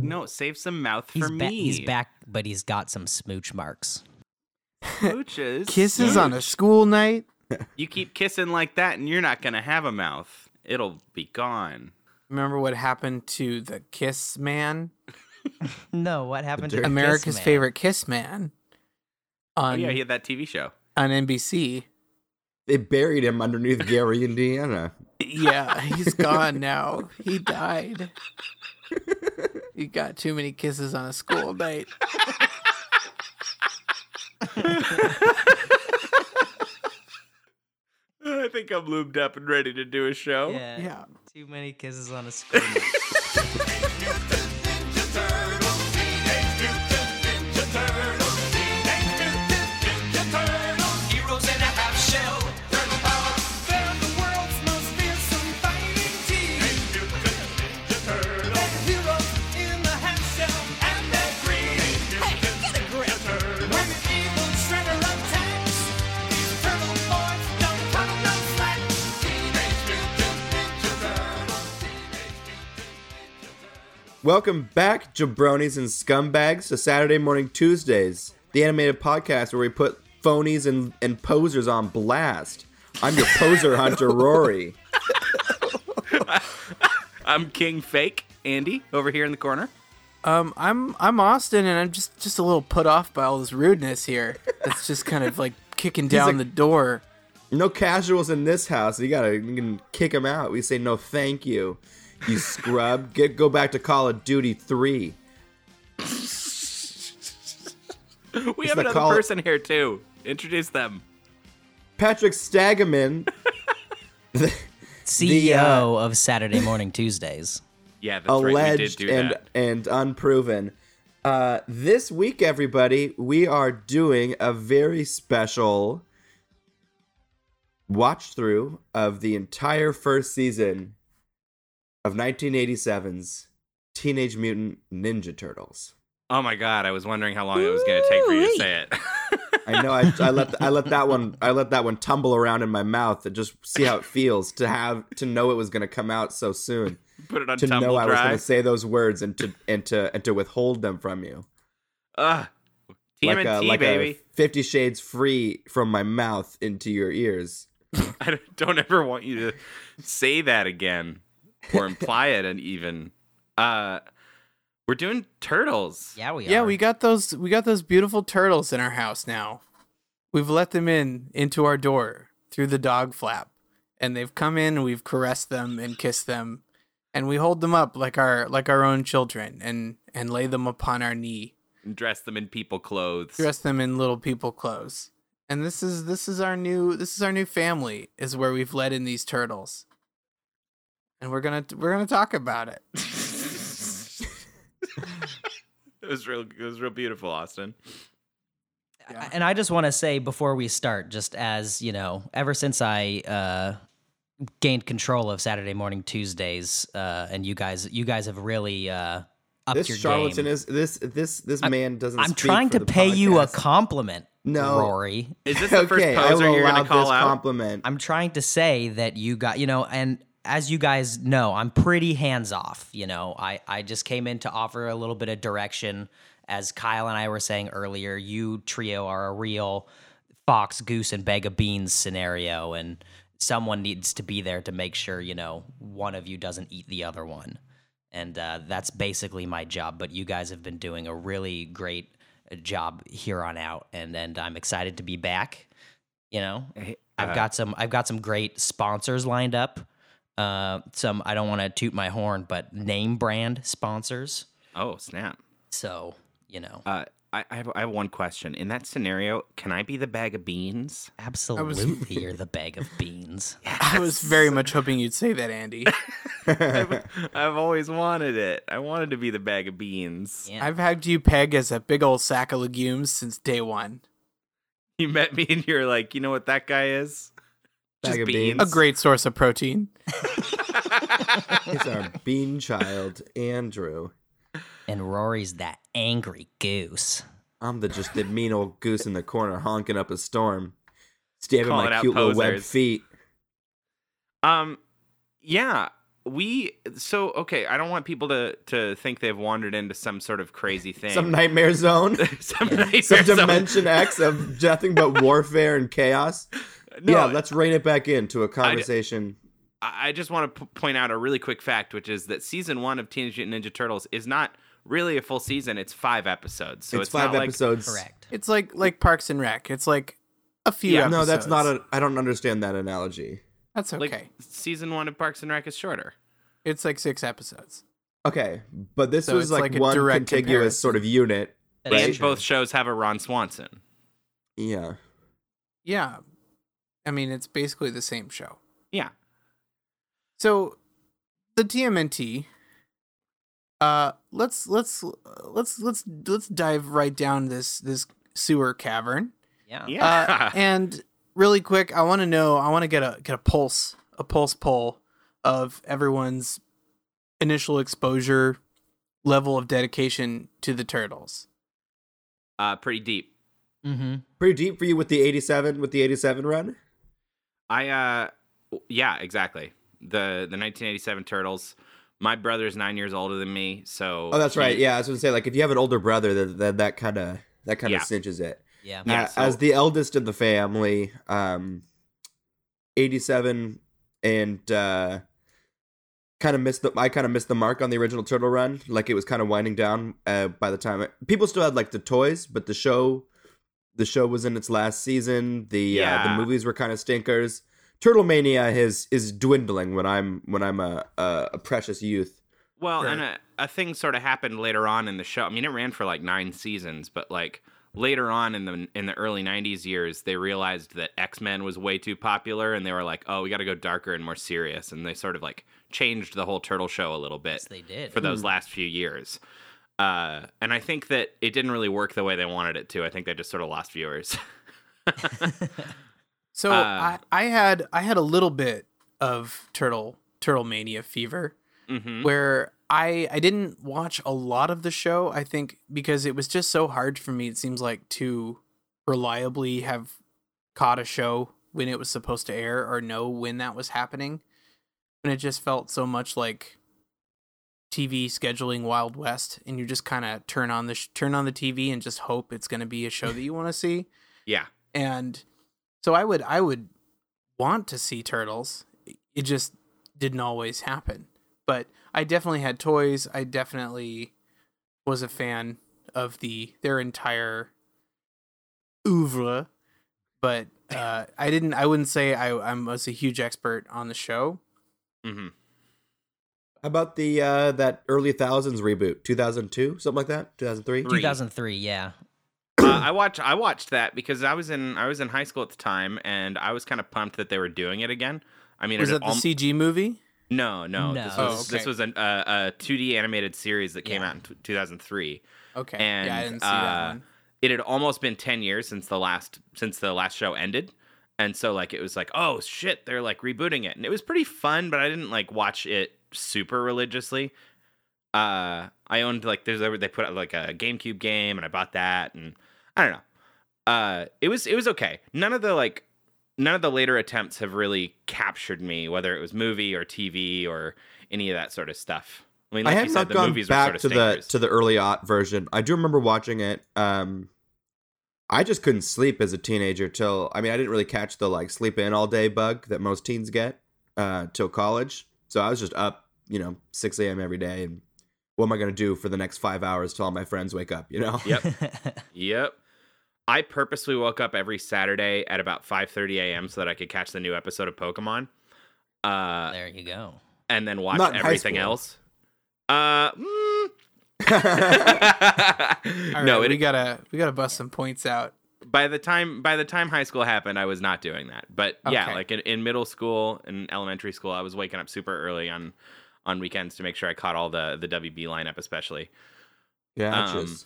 No, save some mouth He's, for ba- me. he's back, but he's got some smooch marks. Smooches. Kisses on a school night. You keep kissing like that, and you're not gonna have a mouth. It'll be gone. Remember what happened to the Kiss Man, No, what happened to America's Kiss Man? favorite Kiss Man, Oh on yeah, he had that TV show. on NBC. They buried him underneath Gary, Indiana. Yeah, he's gone now. He died. He got too many kisses on a school night. I think I'm lubed up and ready to do a show. Yeah. Yeah. Too many kisses on a school night. Welcome back, jabronis and scumbags, to Saturday Morning Tuesdays, the animated podcast where we put phonies and, and posers on blast. I'm your poser hunter, Rory. I'm King Fake Andy over here in the corner. Um, I'm I'm Austin, and I'm just just a little put off by all this rudeness here. That's just kind of like kicking down like- the door. No casuals in this house. You gotta you can kick them out. We say no, thank you. You scrub. Get go back to Call of Duty Three. We have another call- person here too. Introduce them. Patrick Stagaman. CEO uh, of Saturday Morning Tuesdays. Yeah, that's right. We did alleged do and that. and unproven. Uh, this week, everybody, we are doing a very special watch through of the entire first season of 1987's Teenage Mutant Ninja Turtles. Oh my god, I was wondering how long it was going to take for you to say it. I know I, I let I let that one I let that one tumble around in my mouth and just see how it feels to have to know it was going to come out so soon Put it on to know I was going to say those words and to and to and to withhold them from you. Ugh. like TMNT, a, like baby. a Fifty Shades free from my mouth into your ears. I don't ever want you to say that again or imply it and even. Uh, we're doing turtles. Yeah, we are. Yeah, we got those we got those beautiful turtles in our house now. We've let them in into our door through the dog flap. And they've come in and we've caressed them and kissed them. And we hold them up like our like our own children and and lay them upon our knee. And dress them in people clothes. Dress them in little people clothes. And this is this is our new this is our new family is where we've let in these turtles. And we're going to we're going to talk about it. it was real. It was real beautiful, Austin. Yeah. And I just want to say before we start, just as you know, ever since I uh, gained control of Saturday Morning Tuesdays, uh, and you guys, you guys have really uh, upped This your charlatan game. is this this this man doesn't. I'm speak trying for to the pay you a compliment, No. Rory. Is this the first okay, I poser you're going to call out? compliment. I'm trying to say that you got, you know, and as you guys know, I'm pretty hands off. You know, I I just came in to offer a little bit of direction. As Kyle and I were saying earlier, you trio are a real fox, goose, and bag of beans scenario, and someone needs to be there to make sure you know one of you doesn't eat the other one. And uh, that's basically my job. But you guys have been doing a really great uh, job here on out, and and I'm excited to be back. You know, I've Uh, got some I've got some great sponsors lined up. Uh, some I don't want to toot my horn, but name brand sponsors. Oh snap! So you know, Uh, I, I have I have one question. In that scenario, can I be the bag of beans? absolutely, you're the bag of beans. I was very much hoping you'd say that, Andy. I've, I've always wanted it. I wanted to be the bag of beans. Yeah. I've had you peg as a big old sack of legumes since day one. You met me and you're like, you know what that guy is? Bag Just of beans. beans. A great source of protein. He's our bean child, Andrew. and Rory's that angry goose. I'm the just the mean old goose in the corner honking up a storm, stabbing Calling my out cute little web feet. Um, yeah. we so okay. I don't want people to to think they've wandered into some sort of crazy thing. Some nightmare zone. some, nightmare, Some some- dimension X of nothing but warfare and chaos. No, yeah, let's rein it back into a conversation. I I just want to p- point out a really quick fact, which is that season one of Teenage Mutant Ninja Turtles is not really a full season. It's five episodes. So it's, it's, five not like- episodes. Correct. It's like like Parks and Rec. It's like a few. Yeah. No, that's not a. I don't understand that analogy. That's okay. like season one of Parks and Rec is shorter. it's like six episodes. Okay, but this So was like, like one direct contiguous sort of unit. That is And both shows have a Ron Swanson. Yeah. Yeah, I mean it's basically the same show. Yeah. So the TMNT. Uh, let's let's let's let's let's dive right down this this sewer cavern. Yeah. Yeah. Uh, and really quick, I want to know. I want to get a get a pulse, a pulse poll of everyone's initial exposure level of dedication to the turtles. uh, pretty deep. Mm-hmm. Pretty deep for you with the 87 with the 87 run. I uh yeah, exactly. The the 1987 Turtles. My brother's 9 years older than me, so Oh, that's he- right. Yeah, I was going to say like if you have an older brother that that, that kind of that kind of Yeah. cinches it. Yeah. Yeah, Uh, so- as the eldest in the family, um 87 and uh kind of missed the I kind of missed the mark on the original Turtle Run. Like it was kind of winding down uh, by the time people still had like the toys, but the show the show was in its last season. The uh, the movies were kind of stinkers. Turtle Mania is is dwindling when I'm when I'm a a, a precious youth. Well, Right. and a, a thing sort of happened later on in the show. I mean, it ran for like 9 seasons, but like later on in the in the early 90s years, they realized that X-Men was way too popular and they were like, "Oh, we got to go darker and more serious." And they sort of like changed the whole turtle show a little bit. Yes, they did. for those last few years. Uh, and I think that it didn't really work the way they wanted it to. I think they just sort of lost viewers. So Uh, I, I had I had a little bit of turtle turtle mania fever hmm where I I didn't watch a lot of the show. I think because it was just so hard for me. It seems like to reliably have caught a show when it was supposed to air or know when that was happening. And it just felt so much like TV scheduling Wild West, and you just kind of turn on the sh- turn on the TV and just hope it's going to be a show that you want to see. Yeah. and so i would i would want to see turtles. It just didn't always happen. But i definitely had toys. I definitely was a fan of the their entire oeuvre. But uh, i didn't i wouldn't say i i was a huge expert on the show. Hmm How about the uh that early thousands reboot, 2002, something like that, two thousand three, two thousand three, Yeah. uh, I watched. I watched that because I was in. I was in high school at the time, and I was kind of pumped that they were doing it again. I mean, was it that the al- cg movie no, no, No. This Oh, was this was an, uh, a 2D animated series that came Yeah. out in t- 2003. okay And yeah i didn't see uh, that one it had almost been 10 years since the last since the last show ended and so like it was like oh shit they're like rebooting it and it was pretty fun but i didn't like watch it super religiously uh i owned like there's a- they put out like a gamecube game and i bought that and i don't know uh it was it was okay none of the like none of the later attempts have really captured me whether it was movie or tv or any of that sort of stuff i mean I have you not said the gone movies back were to sort of the stinkers. to the early aught version. I do remember watching it. Um, I just couldn't sleep as a teenager till I mean I didn't really catch the like sleep in all day bug that most teens get uh, till college. So I was just up, you know, six a.m. every day, and what am I gonna do for the next five hours till all my friends wake up? You know? Yep. Yep. I purposely woke up every Saturday at about 5:30 a.m. so that I could catch the new episode of Pokemon, uh, there you go. and then watch Not everything else. Uh, mm. All no, right, it, we gotta we gotta bust some points out by the time by the time high school happened, I was not doing that. But yeah, like in, in middle school and elementary school, I was waking up super early on on weekends to make sure I caught all the the WB lineup, especially. yeah. Um,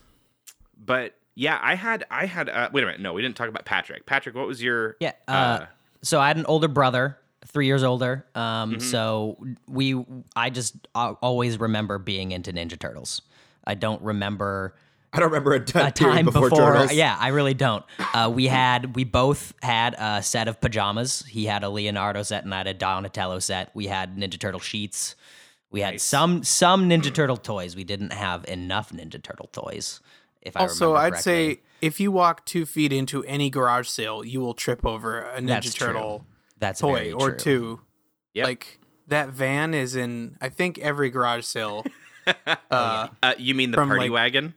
But yeah, I had I had uh, wait a minute, no, we didn't talk about Patrick. Patrick, what was your Yeah. Uh, uh, so I had an older brother, three years older. Um, Mm-hmm. so we, I just uh, always remember being into Ninja Turtles. I don't remember I don't remember a, t- a period time before, before. Turtles. Yeah, I really don't. Uh, we had, we both had a set of pajamas. He had a Leonardo set, and I had a Donatello set. We had Ninja Turtle sheets. We had Nice. some some Ninja Turtle toys. We didn't have enough Ninja Turtle toys. If I also, I'd correctly. say if you walk two feet into any garage sale, you will trip over a Ninja That's true. Turtle that's toy or true. two. Yep. Like that van is in, I think every garage sale. uh, Uh, you mean the party like- wagon?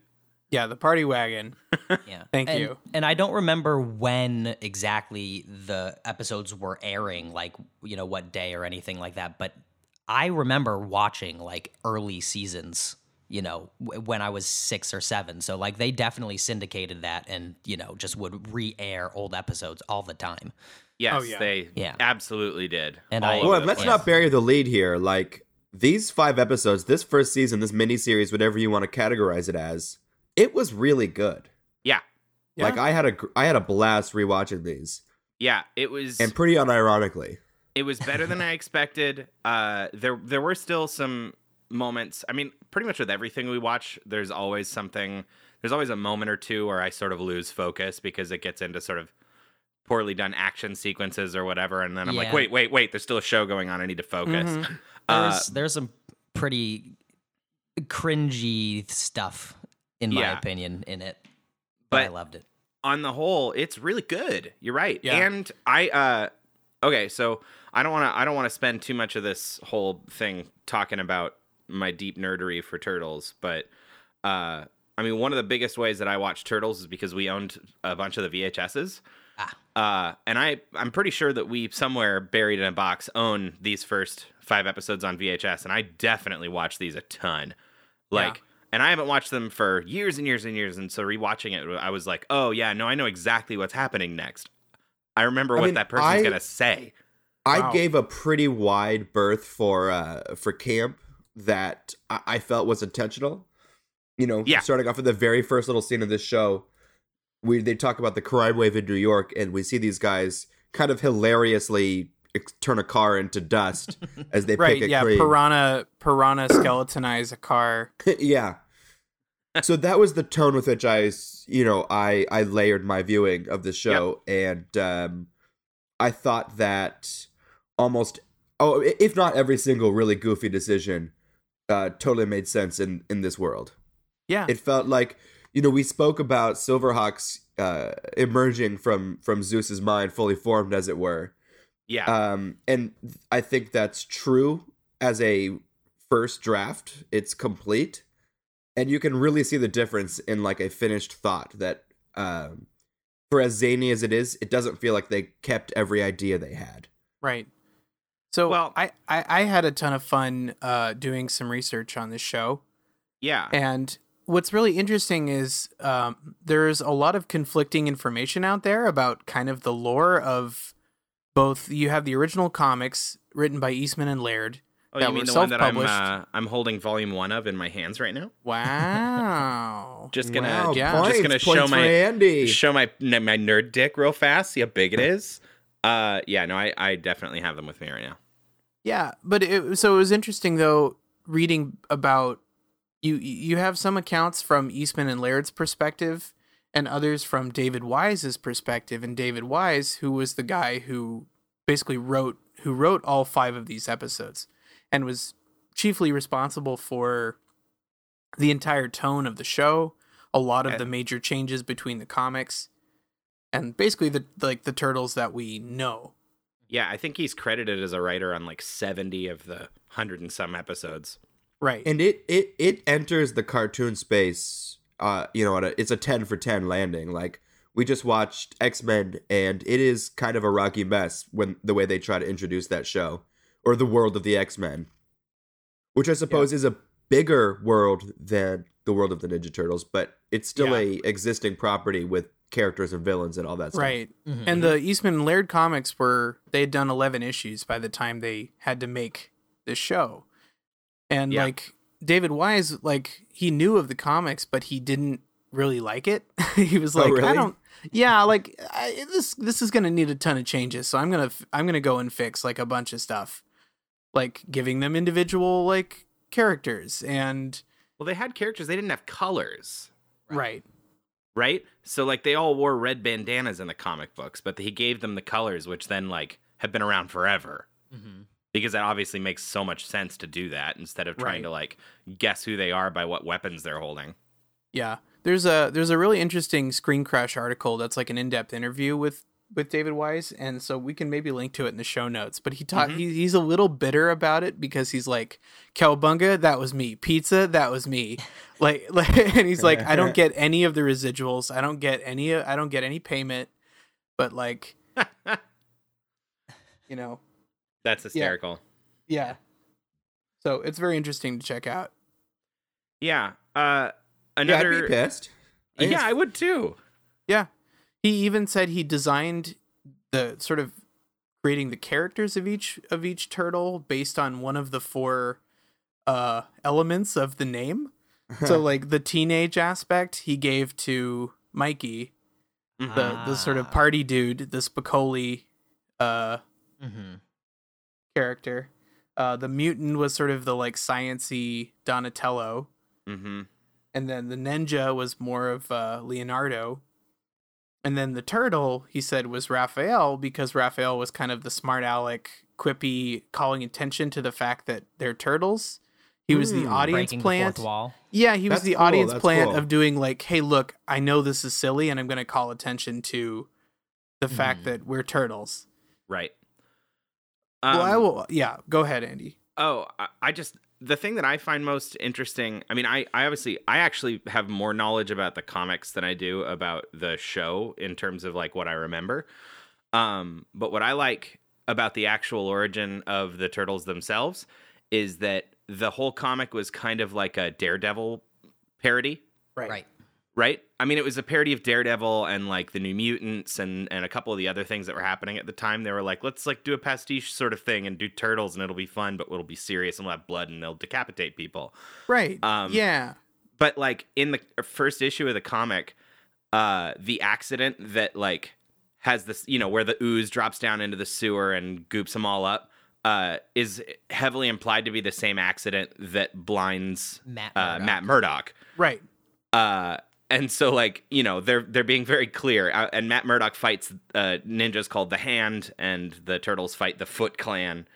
yeah, the party wagon. Yeah. Thank and, you. And I don't remember when exactly the episodes were airing, like, you know, what day or anything like that. But I remember watching like early seasons, you know, w- when I was six or seven. So, like, they definitely syndicated that and, you know, just would re air old episodes all the time. Yes, oh, yeah. they Yeah. absolutely did. And I- Well, let's place. not bury the lead here. Like these five episodes, this first season, this miniseries, whatever you want to categorize it as, it was really good. Yeah, Like Yeah. I had a I had a blast rewatching these, yeah. It was and pretty unironically. It was better than I expected. Uh, there there were still some moments. I mean, pretty much with everything we watch, there's always something. There's always a moment or two where I sort of lose focus because it gets into sort of poorly done action sequences or whatever, and then I'm like, wait, wait, wait. There's still a show going on. I need to focus. Mhm. Uh, There's, there's some pretty cringy stuff, in my Yeah. opinion, in it. But, I loved it. on the whole, it's really good. You're right. Yeah. And I uh okay, so I don't want to I don't want to spend too much of this whole thing talking about my deep nerdery for turtles, but uh I mean one of the biggest ways that I watch turtles is because we owned a bunch of the VHSs. Ah. Uh and I I'm pretty sure that we somewhere buried in a box own these first 5 episodes on VHS and I definitely watched these a ton. Like Yeah. and I haven't watched them for years and years and years. And so rewatching it, I was like, oh yeah, no, I know exactly what's happening next. I remember I what mean, that person's I- gonna say. I Wow. gave a pretty wide berth for uh for camp that I, I felt was intentional. You know, Yeah. starting off with the very first little scene of this show, we they talk about the crime wave in New York, and we see these guys kind of hilariously turn a car into dust as they Right. pick it Yeah. clean. Piranha, piranha skeletonize a car. yeah. So that was the tone with which I, you know, I I layered my viewing of the show, and um, I thought that almost, oh, if not every single really goofy decision, uh, totally made sense in in this world. Yeah. It felt like, you know, we spoke about Silverhawks uh, emerging from from Zeus's mind, fully formed, as it were. Yeah. Um, and I think that's true as a first draft. It's complete, and you can really see the difference in like a finished thought. That um, for as zany as it is, it doesn't feel like they kept every idea they had. Right. So Well- I, I I had a ton of fun uh, doing some research on this show, yeah. and what's really interesting is um, there's a lot of conflicting information out there about kind of the lore of both. You have the original comics written by Eastman and Laird. Oh, that you mean the one that I'm uh, I'm holding volume one of in my hands right now? Wow. Just gonna Wow, yeah. points, just gonna show my Andy. show my my nerd dick real fast. See how big it is. Uh, yeah. No, I I definitely have them with me right now. Yeah, but it, so it was interesting though reading about you. You have some accounts from Eastman and Laird's perspective, and others from David Wise's perspective. And David Wise, who was the guy who basically wrote who wrote all five of these episodes, and was chiefly responsible for the entire tone of the show, a lot of Okay. the major changes between the comics, and basically the like the turtles that we know. Yeah, I think he's credited as a writer on like 70 of the hundred and some episodes. Right. and it it it enters the cartoon space uh you know it's a 10 for 10 landing like we just watched x-men and it is kind of a rocky mess when the way they try to introduce that show or the world of the x-men which i suppose is a bigger world than the world of the ninja turtles but it's still Yeah. a existing property with characters and villains and all that stuff Right. Mhm. And the Eastman and Laird comics were they had done 11 issues by the time they had to make this show. And Yeah. like David Wise like he knew of the comics but he didn't really like it. he was Oh, like I don't yeah, like I, this this is going to need a ton of changes. So I'm going to I'm going to go and fix like a bunch of stuff. Like giving them individual like characters and Well, they had characters, they didn't have colors. right. right? So like they all wore red bandanas in the comic books, but he gave them the colors, which then like have been around forever. Mhm. because that obviously makes so much sense to do that instead of trying Right. to like guess who they are by what weapons they're holding. Yeah. There's a there's a really interesting ScreenCrush article that's like an in-depth interview with with David Wise and so we can maybe link to it in the show notes. But he taught Mhm. he, he's a little bitter about it because he's like Cowabunga, that was me. Pizza, that was me. Like, like and he's like I don't get any of the residuals. I don't get any I don't get any payment. But like you know, That's hysterical. yeah. So it's very interesting to check out. Yeah. Uh Yeah, I'd another be pissed. Yeah, I would too. Yeah. He even said he designed the sort of creating the characters of each of each turtle based on one of the four uh elements of the name. so like the teenage aspect he gave to Mikey, the the sort of Ah. party dude, the Spicoli uh Mm-hmm. character. Uh the mutant was sort of the like sciency Donatello. Mhm. and then the ninja was more of uh, Leonardo, and then the turtle he said was Raphael because Raphael was kind of the smart aleck, quippy, calling attention to the fact that they're turtles. He was the Hmm. audience plant. the wall. Yeah, he was the cool, audience that's plant cool. of doing like, hey, look, I know this is silly, and I'm going to call attention to the fact Mhm. that we're turtles. Right. well, I Um, will. Yeah, go ahead, Andy. Oh, I, I just the thing that I find most interesting. I mean, I, I obviously I actually have more knowledge about the comics than I do about the show in terms of like what I remember. Um, but what I like about the actual origin of the turtles themselves is that the whole comic was kind of like a Daredevil parody Right. right? I mean, it was a parody of Daredevil and like the New Mutants and and a couple of the other things that were happening at the time. They were like, let's like do a pastiche sort of thing and do turtles and it'll be fun, but it'll be serious and we'll have blood and they'll decapitate people. Right. Um, yeah. But like in the first issue of the comic, uh, the accident that like has this, you know, where the ooze drops down into the sewer and goops them all up. Uh, is heavily implied to be the same accident that blinds Matt. uh, Murdock. Matt Murdock Right. uh and so like you know they're they're being very clear uh, and matt murdock fights uh ninjas called the hand and the turtles fight the foot clan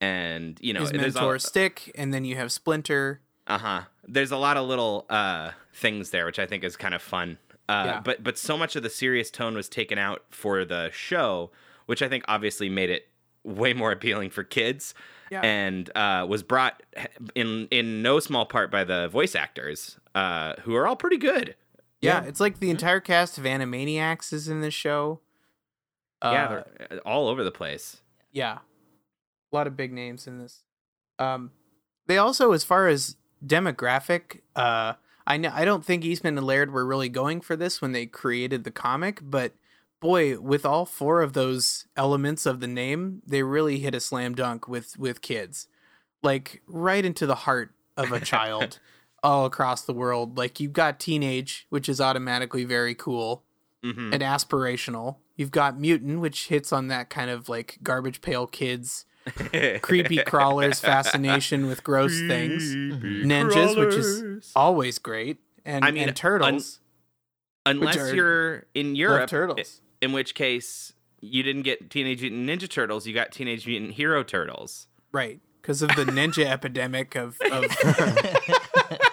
and you know His mentor a, Stick, and then you have Splinter. uh-huh there's a lot of little uh things there which i think is kind of fun uh Yeah. but but so much of the serious tone was taken out for the show which i think obviously made it way more appealing for kids Yeah. and uh, was brought in in no small part by the voice actors uh, who are all pretty good Yeah, Yeah. it's like the entire cast of Animaniacs is in this show. yeah, Uh, they're all over the place. yeah, a lot of big names in this. Um, they also, as far as demographic, uh, I know I don't think Eastman and Laird were really going for this when they created the comic, but boy, with all four of those elements of the name, they really hit a slam dunk with with kids, like right into the heart of a child. All across the world like you've got teenage which is automatically very cool hmm and aspirational. You've got Mutant, which hits on that kind of like garbage pail kids, creepy crawlers fascination with gross things. Ninjas, which is always great, and I mean, and turtles. Unless you're in Europe, turtles. in which case you didn't get Teenage Mutant Ninja Turtles, you got Teenage Mutant Hero Turtles. Right, because of the ninja epidemic of of,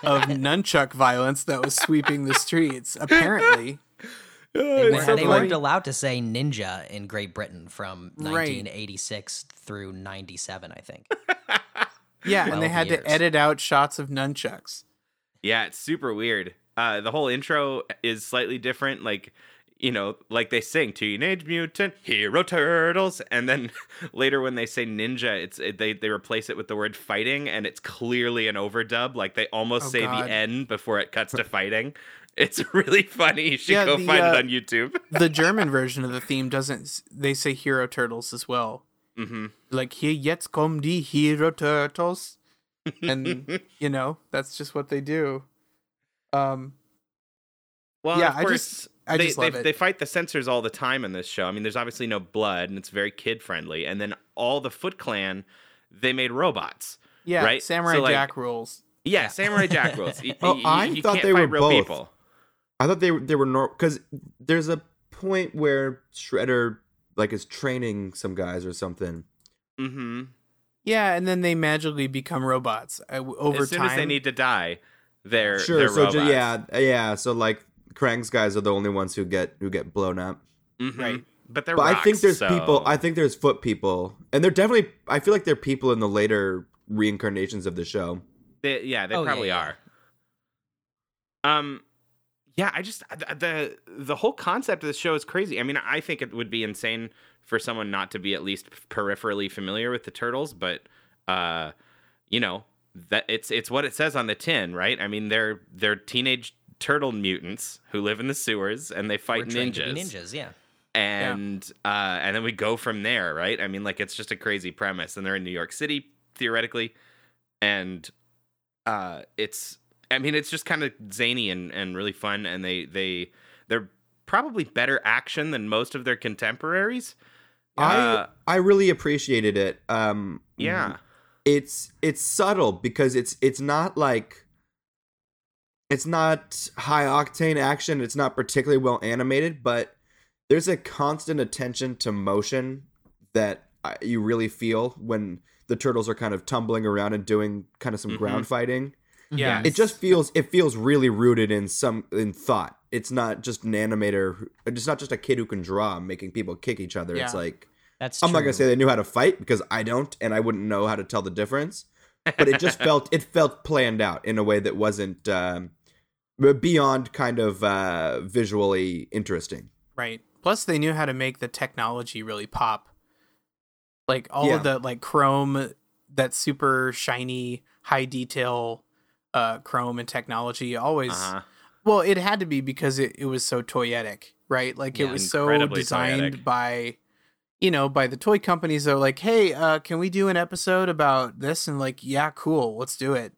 of nunchuck violence that was sweeping the streets. Apparently, They, weren't- so they weren't allowed to say ninja in Great Britain from Right. 1986 through 97, I think. yeah, and they had years. to edit out shots of nunchucks. Yeah, it's super weird. Uh, the whole intro is slightly different. Like, you know, like they sing Teenage Mutant Hero Turtles, and then later when they say ninja, it's it, they they replace it with the word fighting, and it's clearly an overdub. Like they almost Oh, say God. the N before it cuts to fighting. It's really funny. You should Yeah, go the, find uh, it on YouTube. The German version of the theme doesn't. They say hero turtles as well. hmm like hier jetzt kommen die Hero Turtles, and you know that's just what they do. Um, Well, Yeah, of I course, just- I they, just they, it. they fight the censors all the time in this show. I mean, there's obviously no blood, and it's very kid friendly. And then all the Foot Clan, they made robots. yeah, Right? Samurai So, like- Jack rules. Yeah, Samurai Jack rules. Y- Oh, y- I you thought can't they fight were real both. people. I thought they were they were normal because there's a point where Shredder like is training some guys or something, Mm-hmm. Yeah, and then they magically become robots uh, w- over as soon time. as they need to die, they're Sure. they're so ju- robots. yeah, yeah. So like Krang's guys are the only ones who get who get blown up. Mhm. Right. But they're But I think there's so- people. I think there's foot people, and they're definitely. I feel like they're people in the later reincarnations of the show. They, yeah, they Oh, probably yeah. are. Um, yeah, I just the the whole concept of the show is crazy. I mean, I think it would be insane for someone not to be at least peripherally familiar with the turtles, but uh, you know that it's it's what it says on the tin, right? I mean, they're they're teenage turtle mutants who live in the sewers and they fight We're trained to ninjas be ninjas, yeah. and uh, and then we go from there, right? I mean, like it's just a crazy premise, and they're in New York City theoretically, and uh, it's I mean, it's just kind of zany and, and really fun, and they they they're probably better action than most of their contemporaries. Uh, I I really appreciated it. Um, yeah, it's it's subtle because it's it's not like it's not high octane action. It's not particularly well animated, but there's a constant attention to motion that you really feel when the turtles are kind of tumbling around and doing kind of some Mhm. ground fighting. yeah, It just feels it feels really rooted in some in thought. It's not just an animator. It's not just a kid who can draw making people kick each other. It's like That's I'm not gonna say they knew how to fight because I don't, and I wouldn't know how to tell the difference. But it just felt it felt planned out in a way that wasn't um, beyond kind of uh, visually interesting. right. Plus, they knew how to make the technology really pop. Like all Yeah. of the like chrome, that super shiny, high detail, uh, chrome and technology always. uh-huh. Well, it had to be because it, it was so toyetic, right? Like it was so designed toyetic. by, you know, by the toy companies. They're like, hey, uh, can we do an episode about this? And like, yeah, cool, let's do it.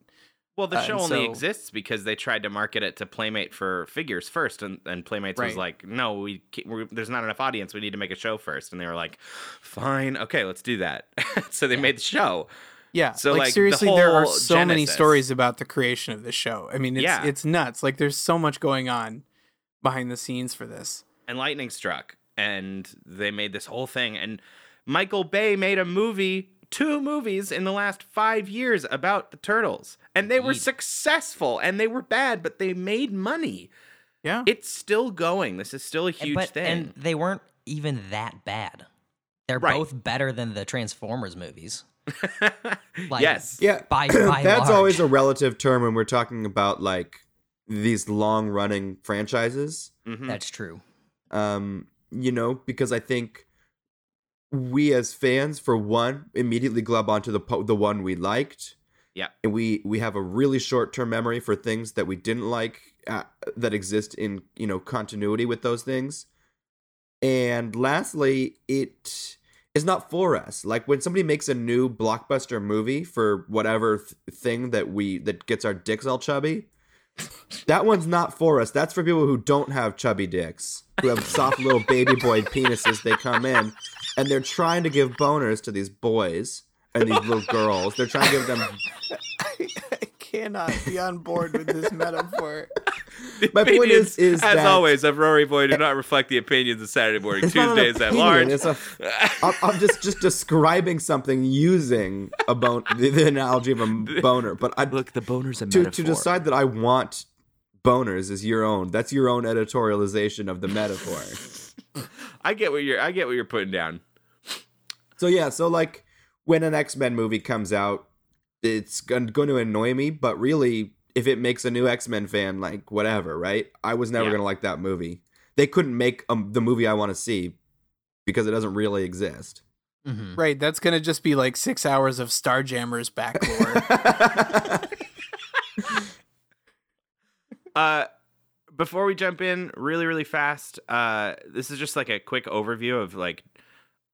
Well, the Uh, show and only so- exists because they tried to market it to Playmate for figures first, and, and Playmates was like, "No, we there's not enough audience. We need to make a show first. And they were like, "Fine, okay, let's do that." so they Yeah. made the show. Yeah. So, like, like, the seriously, there are so many stories about the creation of this show. I mean, it's Yeah. it's nuts. Like there's so much going on behind the scenes for this. and lightning struck and they made this whole thing and michael bay made a movie two movies in the last five years about the turtles and they were successful and they were bad but they made money Yeah. it's still going this is still a huge but, thing And they weren't even that bad. They're Right. both better than the Transformers movies. Like, yes Yeah, By- by that's large. always a relative term when we're talking about like these long running franchises. Mhm. That's true. um you know because i think we as fans for one immediately glub onto the po- the one we liked Yeah. and we we have a really short term memory for things that we didn't like uh, that exist in you know continuity with those things and lastly it is not for us like when somebody makes a new blockbuster movie for whatever th- thing that we that gets our dicks all chubby that one's not for us. That's for people who don't have chubby dicks, who have soft little baby boy penises. They come in and they're trying to give boners to these boys and these little girls. They're trying to give them. I, cannot be on board with this metaphor. My point is- is as that- always of rory boy do not reflect the opinions of saturday morning It's not an tuesdays at opinion, large It's a. I'm, I'm just just describing something using a bone, the, the analogy of a boner. But I look the boner's a to to decide that I want boners is your own. That's your own editorialization of the metaphor. i get what you're i get what you're putting down So yeah, so like when an X Men movie comes out, it's going to annoy me, but really, if it makes a new X Men fan, like whatever, right? I was never Yeah. going to like that movie. They couldn't make um, the movie I want to see because it doesn't really exist. hmm Right. That's gonna just be like six hours of Starjammers back lore. Uh, before we jump in, really, really fast, uh, this is just like a quick overview of like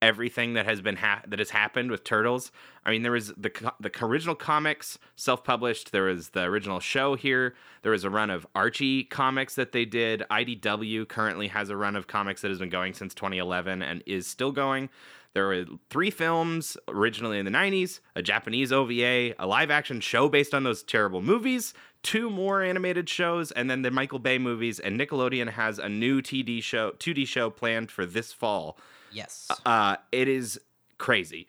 everything that has been ha- that has happened with Turtles. I mean, there was the the original comics self-published. There was the original show here. There was a run of Archie comics that they did. IDW currently has a run of comics that has been going since 2011 and is still going. There were three films originally in the 90s, a Japanese OVA, a live action show based on those terrible movies, two more animated shows, and then the Michael Bay movies. And Nickelodeon has a new TD show, 2D show planned for this fall. Yes. Uh, it is crazy.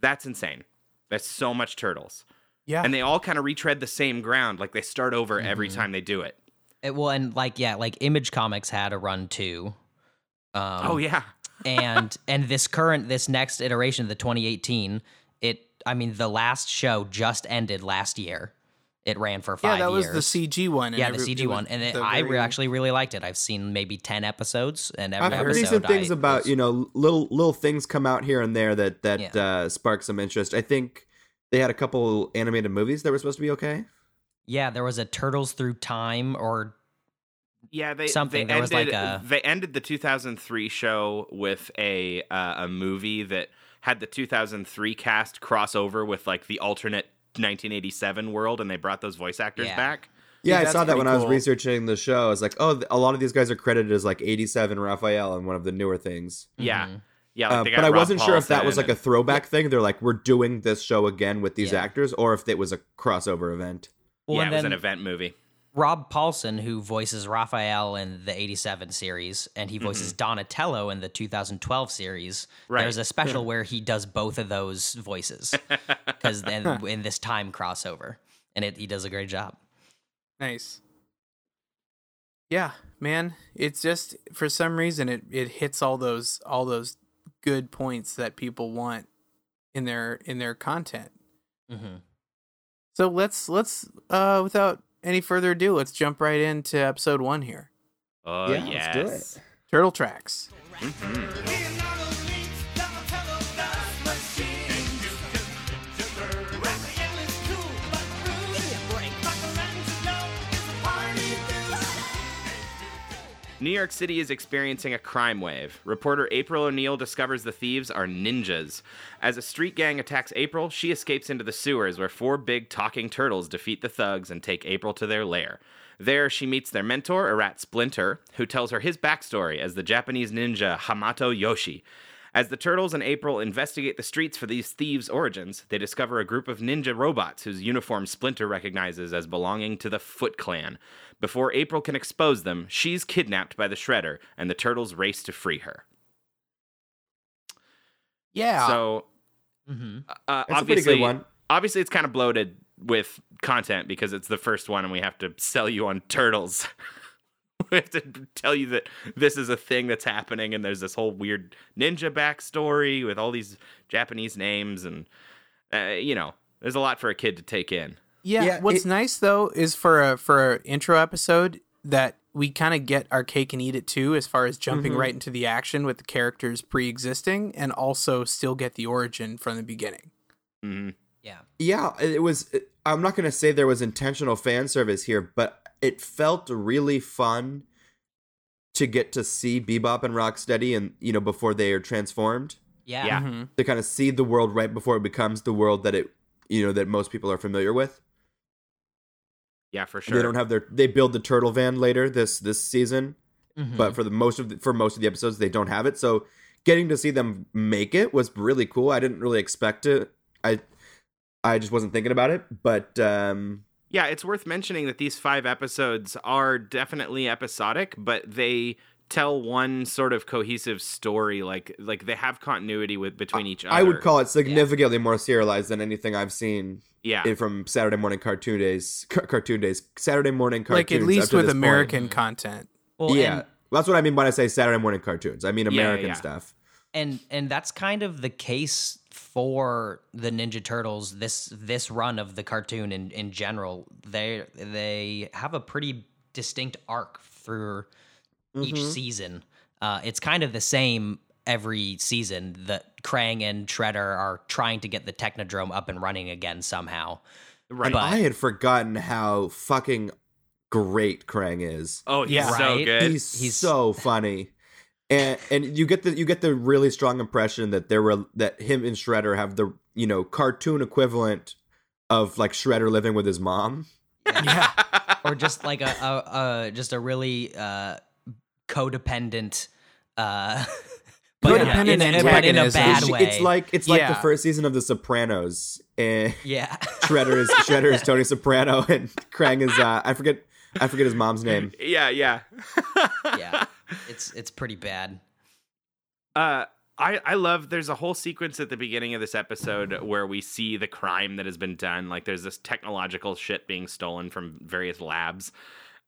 That's insane. There's so much turtles, Yeah. and they all kind of retread the same ground. Like they start over every Mhm. time they do it. It, well, and like yeah, like Image Comics had a run too. Um, oh yeah, and and this current this next iteration, of the 2018, it I mean the last show just ended last year. It ran for five. yeah, five that was years. the CG one. and yeah, the CG one, and it, I re- very- actually really liked it. I've seen maybe ten episodes, and every I've heard episode decent things I about was- you know little little things come out here and there that that Yeah. uh, spark some interest. I think they had a couple animated movies that were supposed to be okay. Yeah, there was a Turtles Through Time, or yeah. They Something. They There was, like, a- they ended the 2003 show with a uh, a movie that had the 2003 cast crossover with like the alternate 1987 world, and they brought those voice actors Yeah. back. Yeah, Yeah, I saw that pretty when I was researching the show. I was like, oh, a lot of these guys are credited as like 87 Raphael and one of the newer things. Yeah, Mhm. yeah. Like Uh, but got I Rob wasn't sure if that was Paulsen like a and- throwback thing. They're like, we're doing this show again with these Yeah. actors, or if it was a crossover event. Well, yeah, and it was an event movie. Rob Paulsen, who voices Raphael in the 87 series, and he voices Donatello in the 2012 series. Right. There's a special where he does both of those voices because then in this time crossover, and it, he does a great job. Nice. Yeah, man. It's just for some reason it, it hits all those all those good points that people want in their in their content. Mm-hmm. So let's let's uh without any further ado, let's jump right into episode one here. Oh Yeah, yes. let's do it. Turtle tracks. Mm-hmm. New York City is experiencing a crime wave. Reporter April O'Neil discovers the thieves are ninjas. As a street gang attacks April, she escapes into the sewers where four big talking turtles defeat the thugs and take April to their lair. There, she meets their mentor, a rat Splinter, who tells her his backstory as the Japanese ninja Hamato Yoshi. As the Turtles and April investigate the streets for these thieves' origins, they discover a group of ninja robots whose uniform Splinter recognizes as belonging to the Foot Clan. Before April can expose them, she's kidnapped by the Shredder, and the Turtles race to free her. Yeah. So, Mm-hmm. uh, That's a pretty obviously, good one. obviously, it's kind of bloated with content because it's the first one, and we have to sell you on turtles. we have to tell you that this is a thing that's happening, and there's this whole weird ninja backstory with all these Japanese names, and uh, you know, there's a lot for a kid to take in. Yeah, Yeah, what's it- nice though is for a for an intro episode that we kind of get our cake and eat it too, as far as jumping Mhm. right into the action with the characters pre-existing, and also still get the origin from the beginning. hmm Yeah. Yeah, it was. I'm not going to say there was intentional fan service here, but it felt really fun to get to see Bebop and Rocksteady, and you know, before they are transformed, Yeah. Yeah. Mhm. to kind of see the world right before it becomes the world that it, you know, that most people are familiar with. Yeah, for sure. They don't have their. They build the turtle van later this this season, Mhm. but for the most of the, for most of the episodes they don't have it. So getting to see them make it was really cool. I didn't really expect it. I I just wasn't thinking about it, but um Yeah, it's worth mentioning that these five episodes are definitely episodic, but they tell one sort of cohesive story. Like like they have continuity with between each other. I would call it significantly more serialized than anything I've seen yeah. it from Saturday morning cartoon days. Car- cartoon days, Saturday morning cartoons. Like at least with this point. American content. Well, yeah, and- that's what I mean when I say Saturday morning cartoons. I mean Yeah, yeah, American yeah. stuff. and and that's kind of the case for the Ninja Turtles this this run of the cartoon in in general they they have a pretty distinct arc through each Mhm. season uh it's kind of the same every season that Krang and Shredder are trying to get the Technodrome up and running again somehow right. And But- I had forgotten how fucking great Krang is. oh, he's Yeah. so Right? good. He's, He's- so funny. And and you get the you get the really strong impression that there were that him and Shredder have the you know cartoon equivalent of like Shredder living with his mom. Yeah. or just like a, a, a just a really uh codependent uh but Codependent in, a, but in a bad It's- way It's like it's like Yeah. the first season of The Sopranos. And yeah Shredder is Shredder is Tony Soprano, and Krang is uh, I forget I forget his mom's name. yeah, yeah. yeah it's it's pretty bad Uh, I, I love there's a whole sequence at the beginning of this episode where we see the crime that has been done like there's this technological shit being stolen from various labs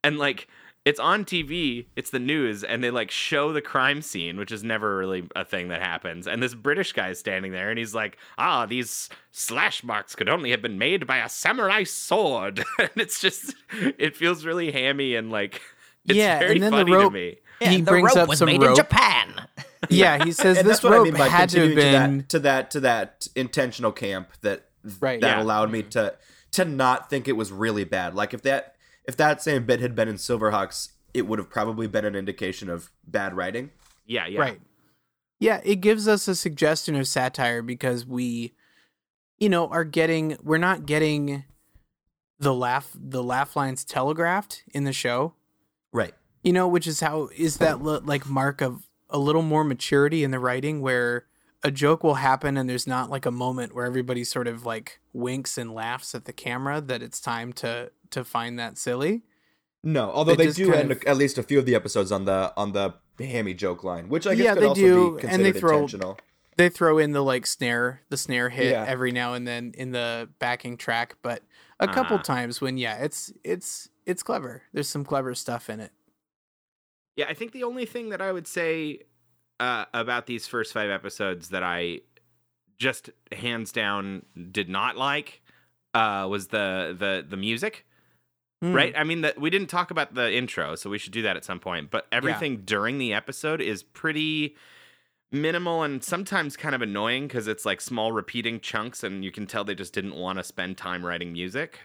and like it's on TV, it's the news, and they like show the crime scene, which is never really a thing that happens. And this British guy is standing there and he's like, Ah, these slash marks could only have been made by a samurai sword. and it's just it feels really hammy and like it's Yeah, very and then the rope- to me. Yeah, He the brings rope up was some made in. Japan. Yeah, he says this that's what I rope mean had to have been to that to that to that intentional camp that Right, that yeah. allowed me to to not think it was really bad. Like if that if that same bit had been in Silverhawks, it would have probably been an indication of bad writing. Yeah, yeah. Right. Yeah, it gives us a suggestion of satire because we, you know, are getting we're not getting the laugh the laugh lines telegraphed in the show. Right. You know, which is how is that like mark of a little more maturity in the writing where a joke will happen and there's not like a moment where everybody sort of like winks and laughs at the camera that it's time to to find that silly. No, although They they do end of- at least a few of the episodes on the on the hammy joke line, which I guess Yeah, could they also do, be and they considered throw- intentional. they throw in the like snare the snare hit Yeah. every now and then in the backing track but a couple Uh-huh. times when yeah it's it's it's clever there's some clever stuff in it Yeah, I think the only thing that I would say uh, about these first five episodes that I just hands down did not like uh, was the the the music. Hmm. Right? I mean, that we didn't talk about the intro, so we should do that at some point. But everything during the episode is pretty minimal and sometimes kind of annoying because it's like small repeating chunks, and you can tell they just didn't want to spend time writing music.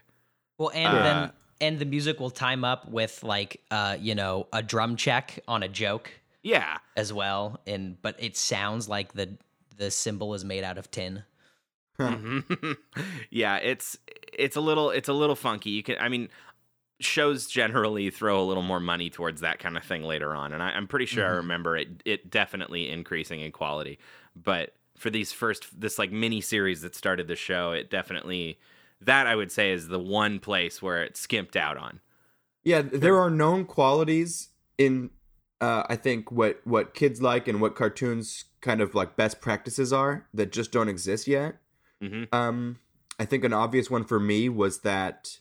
Well, and Uh, then and the music will time up with like uh, you know, a drum check on a joke Yeah, as well. And but it sounds like the the cymbal is made out of tin. Yeah, it's it's a little it's a little funky. You can I mean shows generally throw a little more money towards that kind of thing later on, and I, I'm pretty sure I Mhm. remember it it definitely increasing in quality. But for these first this like mini series that started the show, it definitely that I would say is the one place where it skimped out on. Yeah, there are known qualities in uh, I think what what kids like and what cartoons kind of like best practices are that just don't exist yet. hmm Um, I think an obvious one for me was that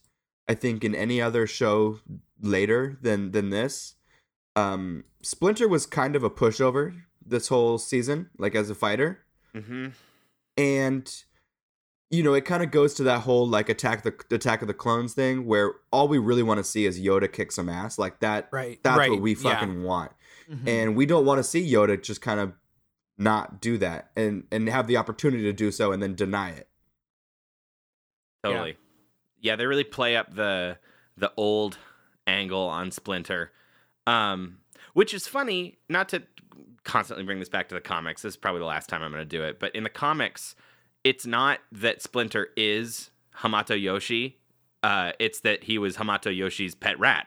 I think in any other show later than than this, um, Splinter was kind of a pushover this whole season, like as a fighter, hmm and you know it kind of goes to that whole like attack the attack of the clones thing, where all we really want to see is Yoda kick some ass, like that. right That's right what we yeah. fucking want, Mm-hmm. and we don't want to see Yoda just kind of not do that and and have the opportunity to do so and then deny it. Totally. Yeah. they really play up the the old angle on Splinter. Um which is funny, not to constantly bring this back to the comics. This is probably the last time I'm going to do it, but in the comics, it's not that Splinter is Hamato Yoshi. Uh it's that he was Hamato Yoshi's pet rat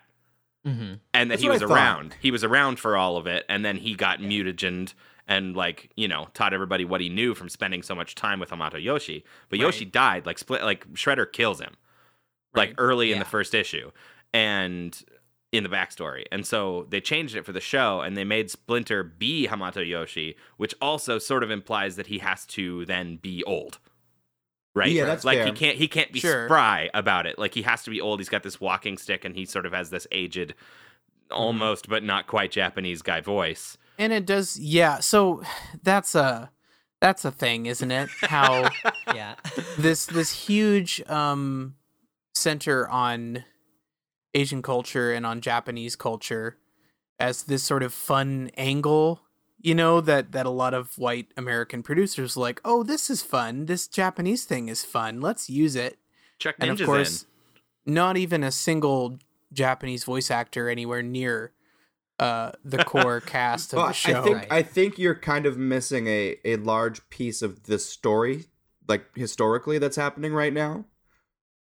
hmm and that That's he was around. He was around for all of it, and then he got mutagened and like you know taught everybody what he knew from spending so much time with Hamato Yoshi. But Yoshi died. Like split. Like Shredder kills him, like Right. early in the first issue, and in the backstory. And so they changed it for the show, and they made Splinter be Hamato Yoshi, which also sort of implies that he has to then be old. Right? Yeah, that's like fair. he can't he can't be Sure. spry about it. Like he has to be old. He's got this walking stick and he sort of has this aged almost but not quite Japanese guy voice. and it does yeah so that's a that's a thing isn't it how Yeah. this this huge um center on Asian culture and on Japanese culture as this sort of fun angle, you know, that that a lot of white American producers like, "Oh, this is fun. This Japanese thing is fun. Let's use it." Chuck And Ninja's of course, not even a single Japanese voice actor anywhere near uh the core cast of Well, the show. I think Right. I think you're kind of missing a a large piece of the story, like historically, that's happening right now.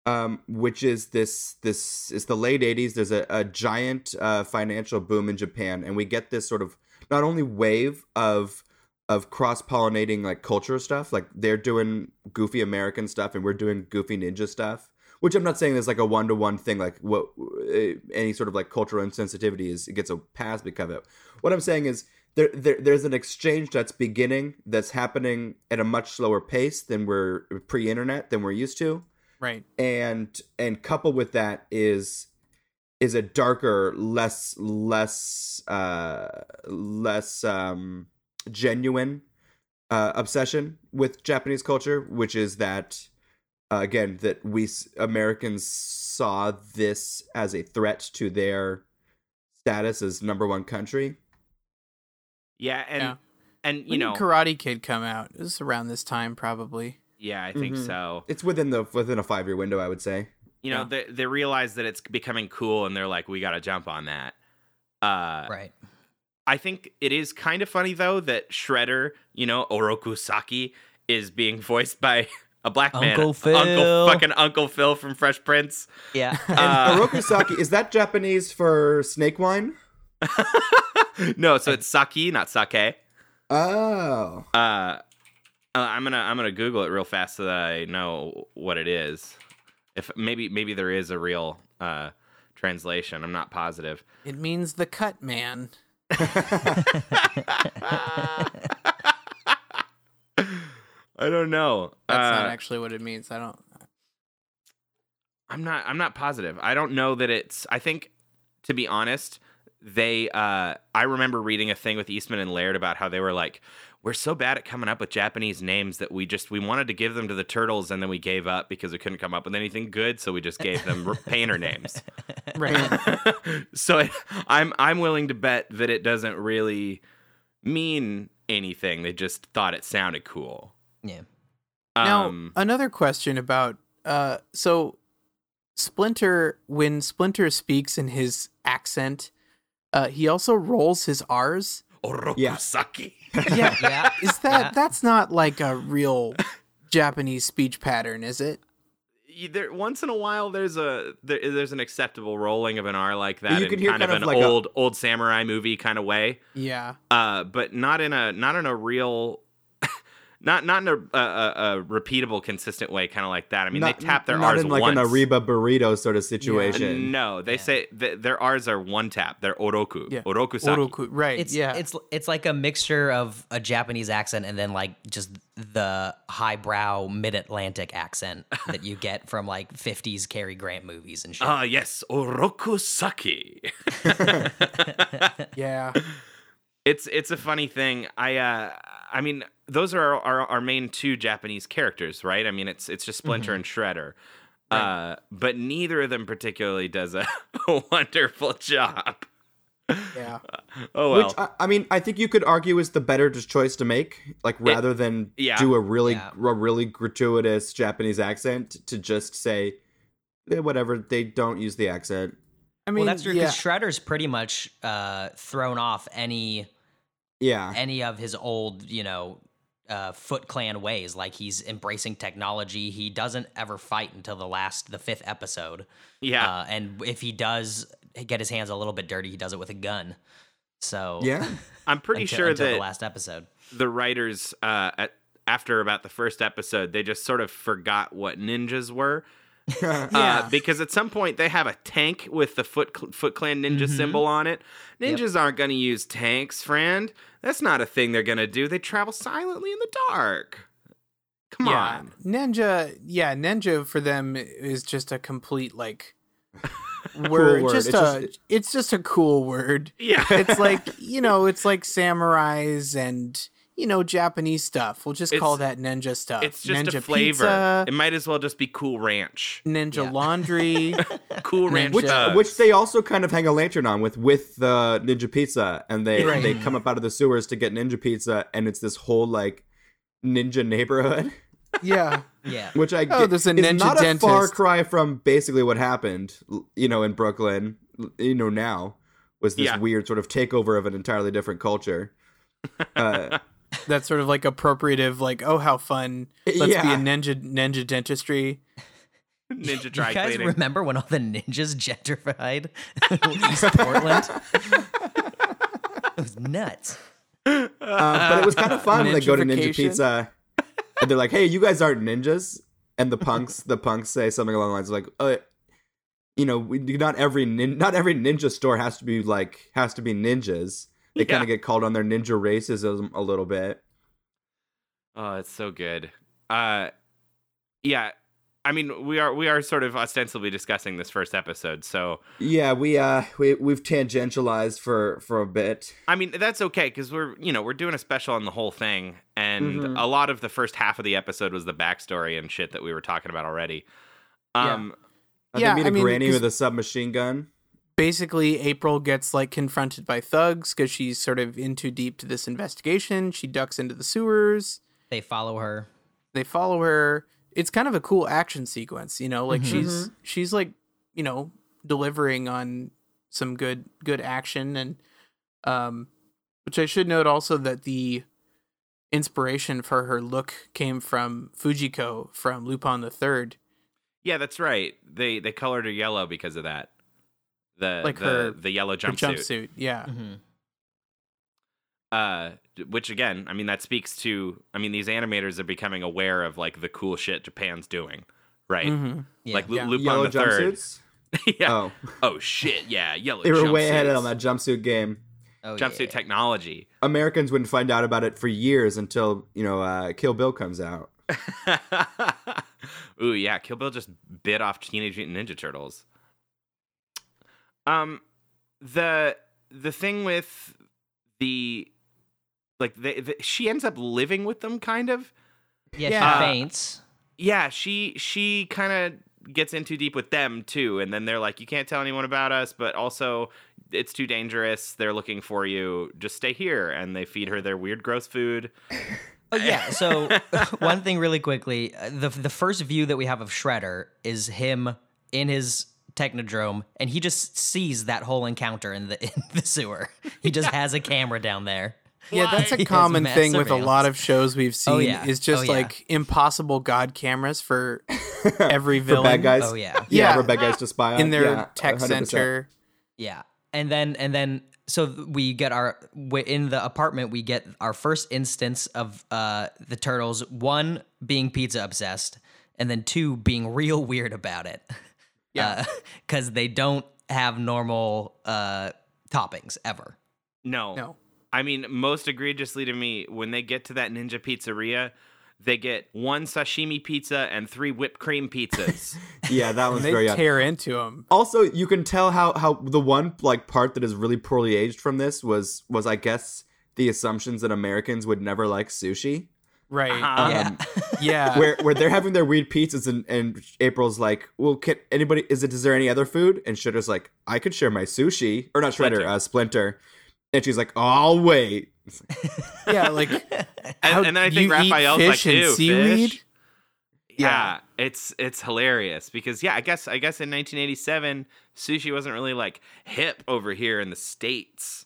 Um, which is this this is the late '80s. There's a, a giant uh, financial boom in Japan, and we get this sort of not only wave of of cross pollinating like culture stuff, like they're doing goofy American stuff, and we're doing goofy ninja stuff. Which I'm not saying is like a one to one thing, like what uh, any sort of like cultural insensitivity is. It gets a pass because of it. What I'm saying is there, there there's an exchange that's beginning that's happening at a much slower pace than we're pre-internet than we're used to Right. and and coupled with that is is a darker less less uh less um genuine uh obsession with japanese culture which is that uh, again that we americans saw this as a threat to their status as number one country Yeah, and Yeah. and you When know, Karate Kid come out? It was around this time, probably. Yeah, I think Mhm. so. it's within the within a five year window i would say You know, Yeah. they they realize that it's becoming cool, and they're like, we got to jump on that. Uh, Right. I think it is kind of funny though that Shredder, you know, Oroku Saki, is being voiced by a black man, Uncle Phil. Uncle fucking Uncle Phil from Fresh Prince. Yeah. and Uh, oroku saki is that japanese for snake wine no, so it's Saki, not Sake. oh Uh, uh, I'm gonna I'm gonna Google it real fast so that I know what it is. If maybe maybe there is a real uh, translation. I'm not positive. It means the cut man. I don't know. That's not Uh, actually what it means. I don't. I'm not I'm not positive. I don't know that it's I think to be honest, they uh I remember reading a thing with Eastman and Laird about how they were like we're so bad at coming up with Japanese names that we just we wanted to give them to the turtles and then we gave up because we couldn't come up with anything good, so we just gave them painter names. Right. so it, I'm I'm willing to bet that it doesn't really mean anything. They just thought it sounded cool. Yeah. Now, Um, another question about uh so Splinter when Splinter speaks in his accent, uh he also rolls his R's. Orokusaki. Yeah. Yeah. Is that Yeah. that's not like a real Japanese speech pattern, is it? There, once in a while, there's a there, there's an acceptable rolling of an R like that You in can hear kind, of kind an of like a- old old samurai movie kind of way, Yeah. uh, but not in a not in a real, not not in a, a, a, a repeatable, consistent way, kind of like that. I mean, not, they tap their not R's in like once. an Ariba burrito sort of Uh, situation. No, they Yeah. say th- their R's are one tap. They're oroku. Yeah. Orokusaki. Oroku, right. It's yeah. it's it's like a mixture of a Japanese accent and then like just the highbrow mid-Atlantic accent that you get from like 50s Cary Grant movies and shit. Ah, yes, Orokusaki. yeah. it's it's a funny thing. I uh I mean those are our, our main two Japanese characters, right? I mean it's it's just Splinter and Shredder. Uh but neither of them particularly does a, a wonderful job. Yeah. Oh well. Which I, I mean, I think you could argue is the better just choice to make, like rather than yeah. do a really Yeah. a really gratuitous Japanese accent to just say eh, whatever they don't use the accent. I mean, well, that's true yeah. because Shredder's pretty much uh, thrown off any Yeah, any of his old, you know, uh, Foot Clan ways. Like he's embracing technology. He doesn't ever fight until the last, the fifth episode. yeah. Uh, and if he does get his hands a little bit dirty, he does it with a gun. So yeah. I'm pretty until, sure until that the last episode. the writers uh at, after about the first episode, they just sort of forgot what ninjas were. Yeah. Uh, because at some point they have a tank with the Foot Cl- Foot Clan ninja Mhm. symbol on it. Yep. Ninjas aren't going to use tanks, friend. That's not a thing they're going to do. They travel silently in the dark. Come yeah. on. Ninja, yeah, ninja for them is just a complete like word. word. Just It's a just- it's just a cool word. Yeah. It's like, you know, it's like samurais and you know, Japanese stuff. We'll just call that ninja stuff. it's just ninja a flavor. Pizza, It might as well just be Cool Ranch. ninja Yeah. laundry. Cool Ranch. which which they also kind of hang a lantern on with with the ninja pizza, and they Right. they come up out of the sewers to get ninja pizza, and it's this whole like ninja neighborhood, yeah. Yeah. which I Oh, get there's a is ninja not a far cry from basically what happened, you know, in Brooklyn, you know, now was this Yeah. weird sort of takeover of an entirely different culture. Uh, That's sort of like appropriative, like, oh how fun. Let's be a ninja ninja dentistry. Ninja You dry guys cleaning. remember when all the ninjas gentrified East Portland? it was nuts. uh, but it was kind of fun when they go to Ninja Pizza, and they're like, "Hey, you guys aren't ninjas," and the punks, the punks say something along the lines of like, "Uh, you know, we, not every nin- not every ninja store has to be like has to be ninjas. they kind of get called on their ninja racism a little bit. Oh, it's so good. Uh, yeah. I mean, we are we are sort of ostensibly discussing this first episode, so Yeah, we uh we we've tangentialized for for a bit. I mean that's okay because we're you know we're doing a special on the whole thing, and Mhm. a lot of the first half of the episode was the backstory and shit that we were talking about already. Yeah. Um, Uh, Yeah, they meet I a mean, granny with a submachine gun. Basically, April gets like confronted by thugs because she's sort of in too deep to this investigation. She ducks into the sewers. They follow her. They follow her. It's kind of a cool action sequence, you know. Like Mhm. she's she's like you know delivering on some good good action and um, which I should note also that the inspiration for her look came from Fujiko from Lupin the Third. yeah, that's right. They they colored her yellow because of that. The Like the, her- the yellow Her jumpsuit. jumpsuit, yeah. hmm uh which again i mean that speaks to i mean these animators are becoming aware of like the cool shit japan's doing right hmm Yeah. like Lu- Yeah. lupin Yellow the third jumpsuits. yeah Oh, oh shit yeah yellow they were way ahead jumpsuits. on that jumpsuit game. oh, jumpsuit yeah. technology Americans wouldn't find out about it for years until you know uh, Kill Bill comes out. ooh yeah kill bill just bit off teenage mutant ninja turtles um the the thing with the like they, the, she ends up living with them kind of Yeah, Yeah. she faints. yeah, she she kind of gets in too deep with them too, and then they're like, "You can't tell anyone about us," but also it's too dangerous. They're looking for you. Just stay here, and they feed her their weird, gross food. Oh yeah. So one thing really quickly, uh, the the first view that we have of Shredder is him in his technodrome, and he just sees that whole encounter in the in the sewer. He just has a camera down there. Yeah, that's a common mass thing with a lot of shows we've seen. Oh, yeah. Is just Oh, yeah. like impossible god cameras for every villain For bad guys. Oh yeah. Yeah, Yeah. for bad guys to spy on. in their Yeah, tech 100%. center. Yeah. And then and then so we get our w- in the apartment we get our first instance of uh the turtles one being pizza obsessed and then two being real weird about it. Yeah. cuz they don't have normal uh toppings ever. No, No. I mean, most egregiously to me, when they get to that ninja pizzeria, they get one sashimi pizza and three whipped cream pizzas. Yeah, that one's They very odd. tear into them. Also, you can tell how how the one like part that is really poorly aged from this was was I guess the assumptions that Americans would never like sushi. Right. Uh-huh. yeah. Um, Yeah. where where they're having their weird pizzas and, and April's like, well, can anybody is it is there any other food? And Shredder's like, I could share my sushi or not Shredder, Splinter. uh, Splinter. And she's like, oh, I'll wait. yeah. Like and, How- and then I think you eat Raphael's fish like, and "Ew, seaweed?" fish?" Yeah, it's it's hilarious because yeah, I guess I guess in 1987 sushi wasn't really like hip over here in the states.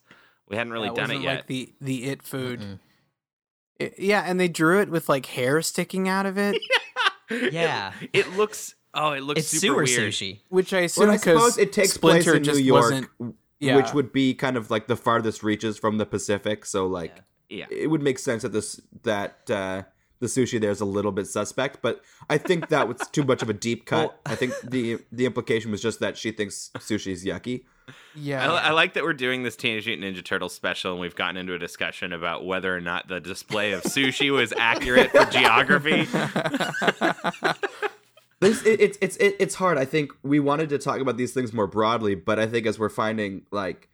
We hadn't really that done it wasn't yet. like the the it food. Mm-mm. It- yeah, and they drew it with like hair sticking out of it, Yeah. it, it looks oh, it looks It's super sewer weird. sushi. which I assume Well, I suppose it takes Splinter place in just New York. Yeah. which would be kind of like the farthest reaches from the Pacific. So like, Yeah. it would make sense that this that uh, the sushi there is a little bit suspect. But I think that was too much of a deep cut. Well- I think the the implication was just that she thinks sushi is yucky. Yeah. I, I like that we're doing this Teenage Mutant Ninja Turtle special, and we've gotten into a discussion about whether or not the display of sushi was accurate for geography. This, it, it's it's it, it's hard. I think we wanted to talk about these things more broadly, but I think as we're finding like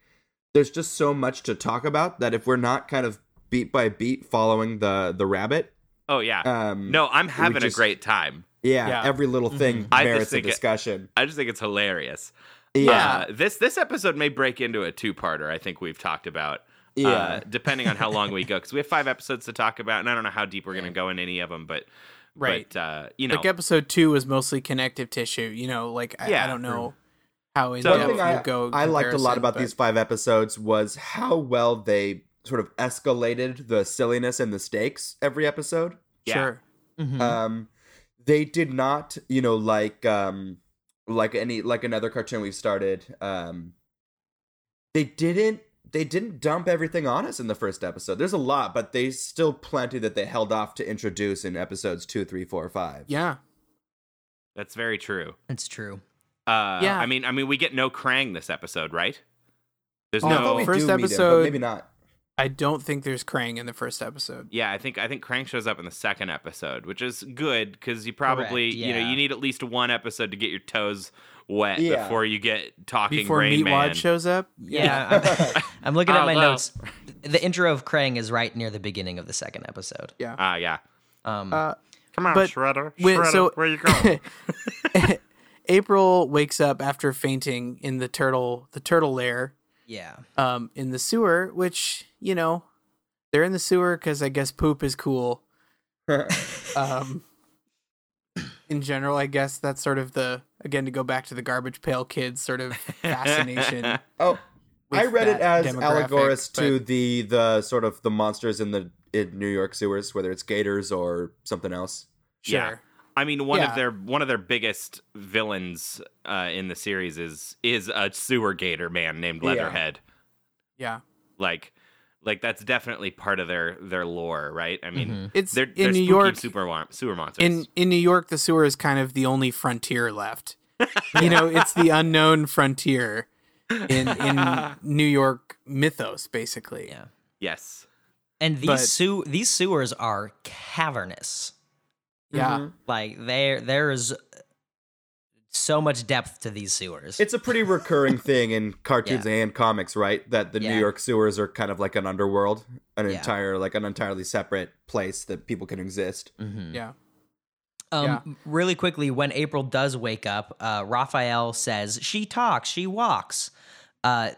there's just so much to talk about that if we're not kind of beat by beat following the the rabbit, Oh yeah, um, no, I'm having just- a great time. yeah, Yeah. every little thing I just merits a think it- discussion. I just think it's hilarious. Yeah, Uh, this this episode may break into a two-parter. I think we've talked about. yeah. Uh, depending on how long we go, because we have five episodes to talk about, and I don't know how deep we're going to go in any of them, but Right. But uh, you know, like episode two was mostly connective tissue. You know, like I, I don't know how in So- One depth thing I, we'll go. I liked a lot about but- these five episodes was how well they sort of escalated the silliness and the stakes every episode. Yeah. Sure. Mhm. Um, they did not, you know, like um, like any like another cartoon we've started. Um, they didn't they didn't dump everything on us in the first episode. There's a lot, but they still plenty that they held off to introduce in episodes two, three, four, five. Yeah. that's very true. it's true. Uh, Yeah. I mean, I mean, we get no Krang this episode, right? There's Oh, No, I thought no. we- we First do meet him, but episode- maybe not. I don't think there's Krang in the first episode. Yeah, I think I think Krang shows up in the second episode, which is good because you probably Correct, you know you need at least one episode to get your toes wet Yeah. before you get talking Before Rain Meatwad Man. shows up. Yeah, I'm, I'm looking at my well. notes. The intro of Krang is right near the beginning of the second episode. Yeah. Ah, yeah. Um, Uh, Come on, But Shredder. wait, Shredder, so- where you going? April wakes up after fainting in the turtle the turtle lair yeah. um, in the sewer, which you know they're in the sewer because I guess poop is cool. Um, in general, I guess that's sort of the again to go back to the garbage pail kids sort of fascination. oh, I read it as demographic, allegorous to the the sort of the monsters in the in New York sewers, whether it's gators or something else. Sure. Yeah. I mean, one Yeah. of their one of their biggest villains uh, in the series is is a sewer gator man named Leatherhead. Yeah. Like, like that's definitely part of their their lore, right? I mean, Mhm. It's they're, in they're New York. super wa- sewer monsters. In in New York, the sewer is kind of the only frontier left. you know, it's the unknown frontier in in New York mythos, basically. Yeah. yes, And these But- sew these sewers are cavernous. Yeah. Mhm. Like there there is so much depth to these sewers. It's a pretty recurring thing in cartoons and comics, right? That the New York sewers are kind of like an underworld, an Yeah. entire like an entirely separate place that people can exist. Mhm. Yeah. Um, Yeah. Really quickly, when April does wake up, uh, Raphael says she talks, she walks. Uh,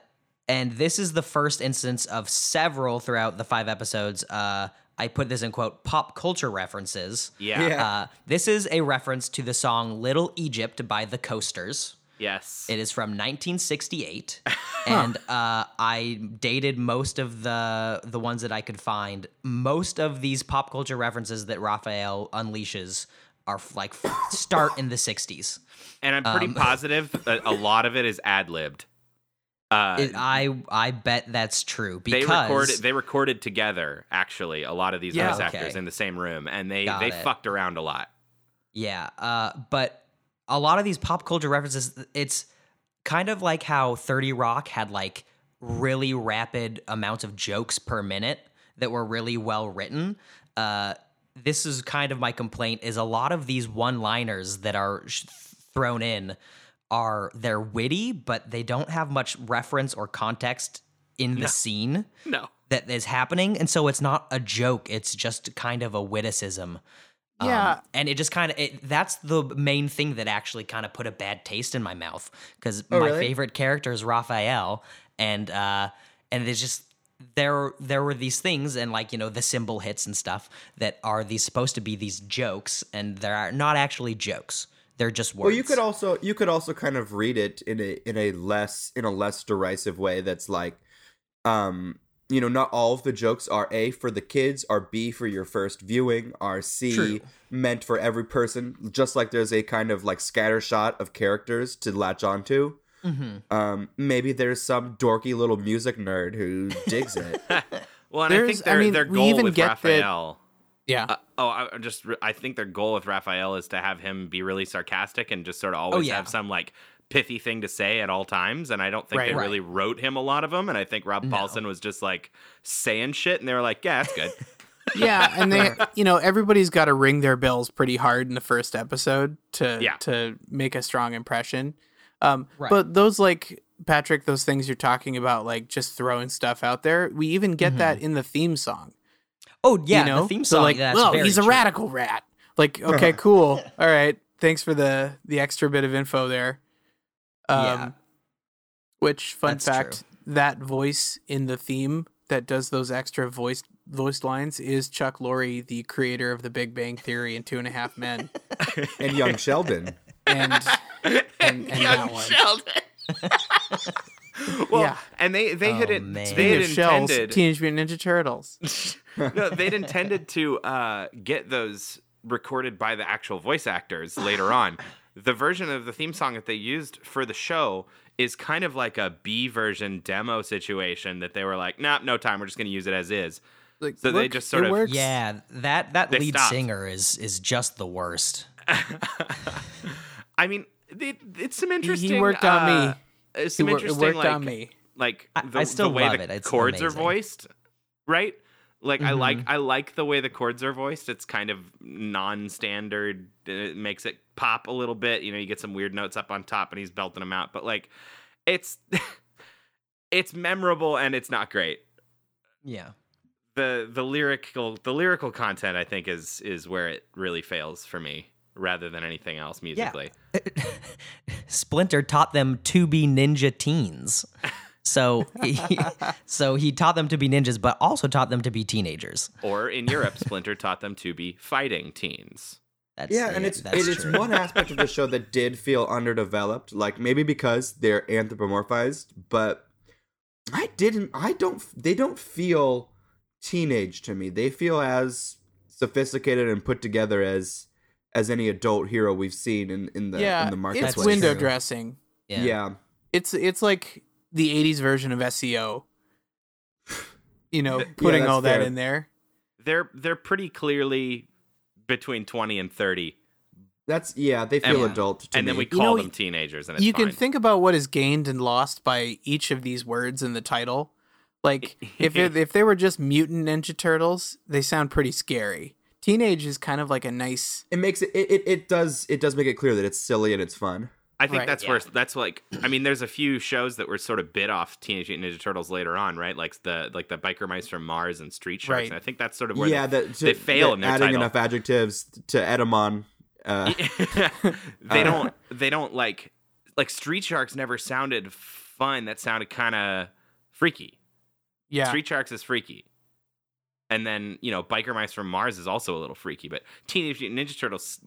and this is the first instance of several throughout the five episodes. Uh, I put this in quote pop culture references. yeah, Yeah. Uh, this is a reference to the song Little Egypt by the Coasters. yes. It is from 1968, and uh, I dated most of the the ones that I could find. Most of these pop culture references that Raphael unleashes are like start in the 60s. and I'm pretty um, positive that a lot of it is ad libbed. Uh, It, I I bet that's true they because recorded they recorded together actually a lot of these Yeah. voice actors in the same room and they Got they it. fucked around a lot yeah, uh, but a lot of these pop culture references, it's kind of like how 30 Rock had like really rapid amounts of jokes per minute that were really well written. Uh, this is kind of my complaint is a lot of these one-liners that are sh- thrown in are they're witty, but they don't have much reference or context in the scene no that is happening, and so it's not a joke. It's just kind of a witticism. Um, Yeah. and it just kind of it, that's the main thing that actually kind of put a bad taste in my mouth because Oh, my really? favorite character is Raphael, and uh, and it's just there there were these things and like you know the cymbal hits and stuff that are these supposed to be these jokes and they're not actually jokes. They're just words. Well, you could also you could also kind of read it in a in a less in a less derisive way. That's like, um, you know, not all of the jokes are a for the kids, are b for your first viewing, are c True. meant for every person. Just like there's a kind of like scatter shot of characters to latch onto. Mhm. Um, maybe there's some dorky little music nerd who digs it. well and i There's- think I their, mean, their we goal even with get that- raphael Yeah. uh, oh I just i think their goal with raphael is to have him be really sarcastic and just sort of always Oh, yeah. have some like pithy thing to say at all times and i don't think Right. they Right. really wrote him a lot of them and i think rob No. Paulsen was just like saying shit and they were like yeah that's good yeah, and they, you know, everybody's got to ring their bells pretty hard in the first episode to Yeah. to make a strong impression. Um, Right. But those like Patrick, those things you're talking about, like just throwing stuff out there, we even get that in the theme song. Oh yeah, you know, the theme song. So, song. like, that's well, very he's a radical rat. Like, okay, cool. All right, thanks for the the extra bit of info there. Um, Yeah. Which fun That's fact? That voice in the theme that does those extra voice voiced lines is Chuck Lorre, the creator of The Big Bang Theory and Two and a Half Men, and young Sheldon. and and, and Young that one. Sheldon. well, Yeah. and they they had Oh, it. man. They had of shells, intended. Teenage Mutant Ninja Turtles. no, they'd intended to uh, get those recorded by the actual voice actors later on. The version of the theme song that they used for the show is kind of like a B version demo situation that they were like, nah, no time. We're just going to use it as is. Like, So they just sort of- works. Yeah, that that They lead stopped. singer is is just the worst. I mean, it, it's some interesting. He worked on me. Uh, It's It some wor- it interesting, worked like, on me. like I- the, I still the way love the it. It's chords amazing. are voiced. right? Like I like Mhm. I like the way the chords are voiced. It's kind of non-standard. It makes it pop a little bit. You know, you get some weird notes up on top, and he's belting them out. But like, it's it's memorable and it's not great. Yeah. the The lyrical the lyrical content, I think, is is where it really fails for me, rather than anything else musically. Splinter taught them to be ninja teens. So he, so he taught them to be ninjas, but also taught them to be teenagers. Or in Europe, Splinter taught them to be fighting teens. That's, yeah, and it's that's it, it's one aspect of the show that did feel underdeveloped, like maybe because they're anthropomorphized, but I didn't. I don't. They don't feel teenage to me. They feel as sophisticated and put together as as any adult hero we've seen in in the yeah, in the marketplace. it's window true. dressing. Yeah. yeah. It's it's like the '80s version of SEO. You know, putting that's all that fair. in there. They're they're pretty clearly between twenty and thirty, That's yeah. They feel And- adult to and me. then we You call know, them teenagers, and it's you fine. can think about what is gained and lost by each of these words in the title. Like if it, if they were just mutant Ninja Turtles, they sound pretty scary. Teenage is kind of like a nice. it makes it, it it it does it does make it clear that it's silly and it's fun. I think Right, that's yeah. where that's like. I mean, there's a few shows that were sort of bit off Teenage Mutant Ninja Turtles later on, right? Like the like the Biker Mice from Mars and Street Sharks. Right. And I think that's sort of where yeah, they, that, to, they fail that in their adding title. enough adjectives to Edamon. Uh, they Uh, don't they don't like like Street Sharks never sounded fun. That sounded kind of freaky. Yeah, Street Sharks is freaky. And then, you know, Biker Mice from Mars is also a little freaky, but Teenage Mutant Ninja Turtles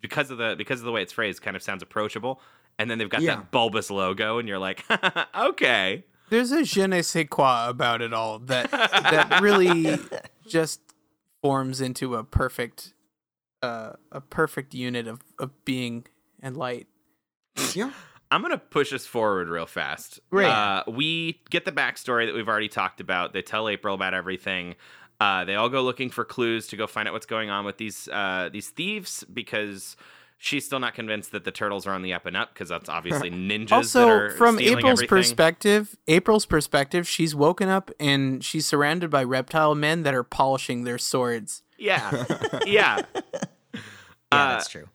because of the because of the way it's phrased kind of sounds approachable. And then they've got Yeah. that bulbous logo and you're like, "Okay." there's a je ne sais quoi about it all that that really just forms into a perfect, uh, a perfect unit of of being and light. yeah. I'm gonna push us forward real fast. Great. Uh, we get the backstory that we've already talked about. They tell April about everything. Uh, they all go looking for clues to go find out what's going on with these uh, these thieves because she's still not convinced that the turtles are on the up and up because that's obviously ninjas. that also are from april's everything. perspective april's perspective she's woken up and she's surrounded by reptile men that are polishing their swords yeah, yeah. Yeah, Uh, that's true.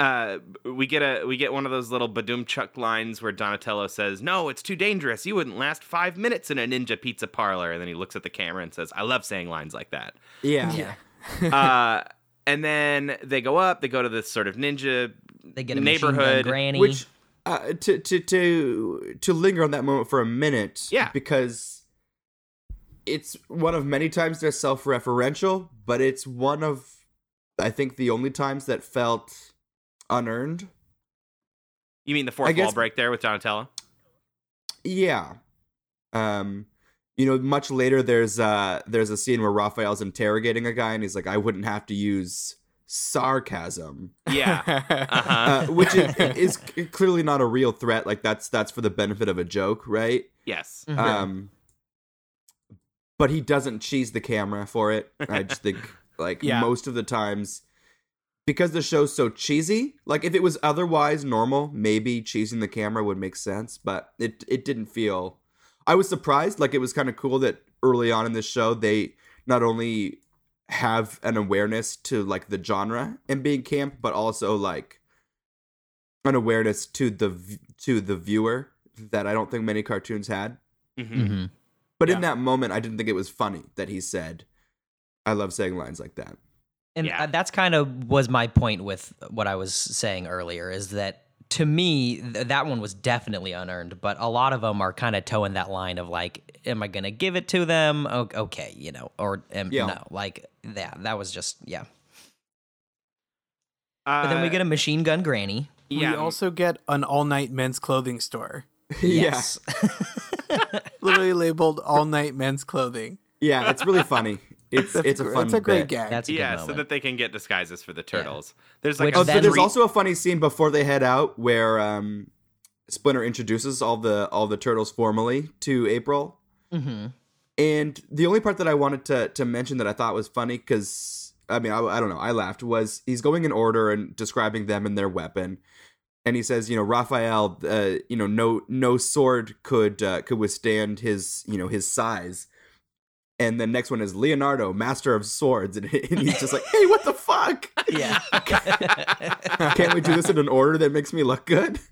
Uh, we get a we get one of those little Badoom Chuck lines where Donatello says, "No, it's too dangerous. You wouldn't last five minutes in a ninja pizza parlor." And then he looks at the camera and says, "I love saying lines like that." Yeah. Yeah. uh, and then they go up. They go to this sort of ninja They get a machine gun neighborhood. granny. Which uh, to to to to linger on that moment for a minute, Yeah. because it's one of many times they're self-referential, but it's one of I think the only times that felt unearned. You mean the fourth I guess- wall break there with Donatello? Yeah. Um you know, much later there's uh there's a scene where Raphael's interrogating a guy and he's like, I wouldn't have to use sarcasm. Yeah. Uh-huh. Uh, which is, is clearly not a real threat. Like that's that's for the benefit of a joke, right? yes. Mhm. Um, but he doesn't cheese the camera for it. I just think like Yeah. most of the times because the show's so cheesy. Like if it was otherwise normal, maybe cheesing the camera would make sense. But it it didn't feel. I was surprised. Like it was kind of cool that early on in this show they not only have an awareness to like the genre and being camp, but also like an awareness to the to the viewer that I don't think many cartoons had. Mhm. Mhm. But Yeah. in that moment, I didn't think it was funny that he said, "I love saying lines like that." And Yeah. uh, that's kind of was my point with what I was saying earlier is that to me th- that one was definitely unearned, but a lot of them are kind of toeing that line of like, am I gonna give it to them? O- Okay, you know, or am, Yeah. no, like that. That was just yeah. Uh, But then we get a machine gun granny. yeah. we also get an all-night men's clothing store Yes. literally labeled all-night men's clothing yeah, yeah. It's really funny. It's it's a fun. it's a great bit. gag That's a good yeah, so that they can get disguises for the turtles. There's like Which Oh, so there's street- also a funny scene before they head out where um, Splinter introduces all the all the turtles formally to April, hmm and the only part that I wanted to to mention that I thought was funny because I mean I, I don't know I laughed was he's going in order and describing them and their weapon, and he says you know Raphael uh, you know no no sword could uh, could withstand his you know his size, and the next one is Leonardo, Master of Swords, and, and he's just like, "Hey, what the fuck? Yeah. Can't we do this in an order that makes me look good?"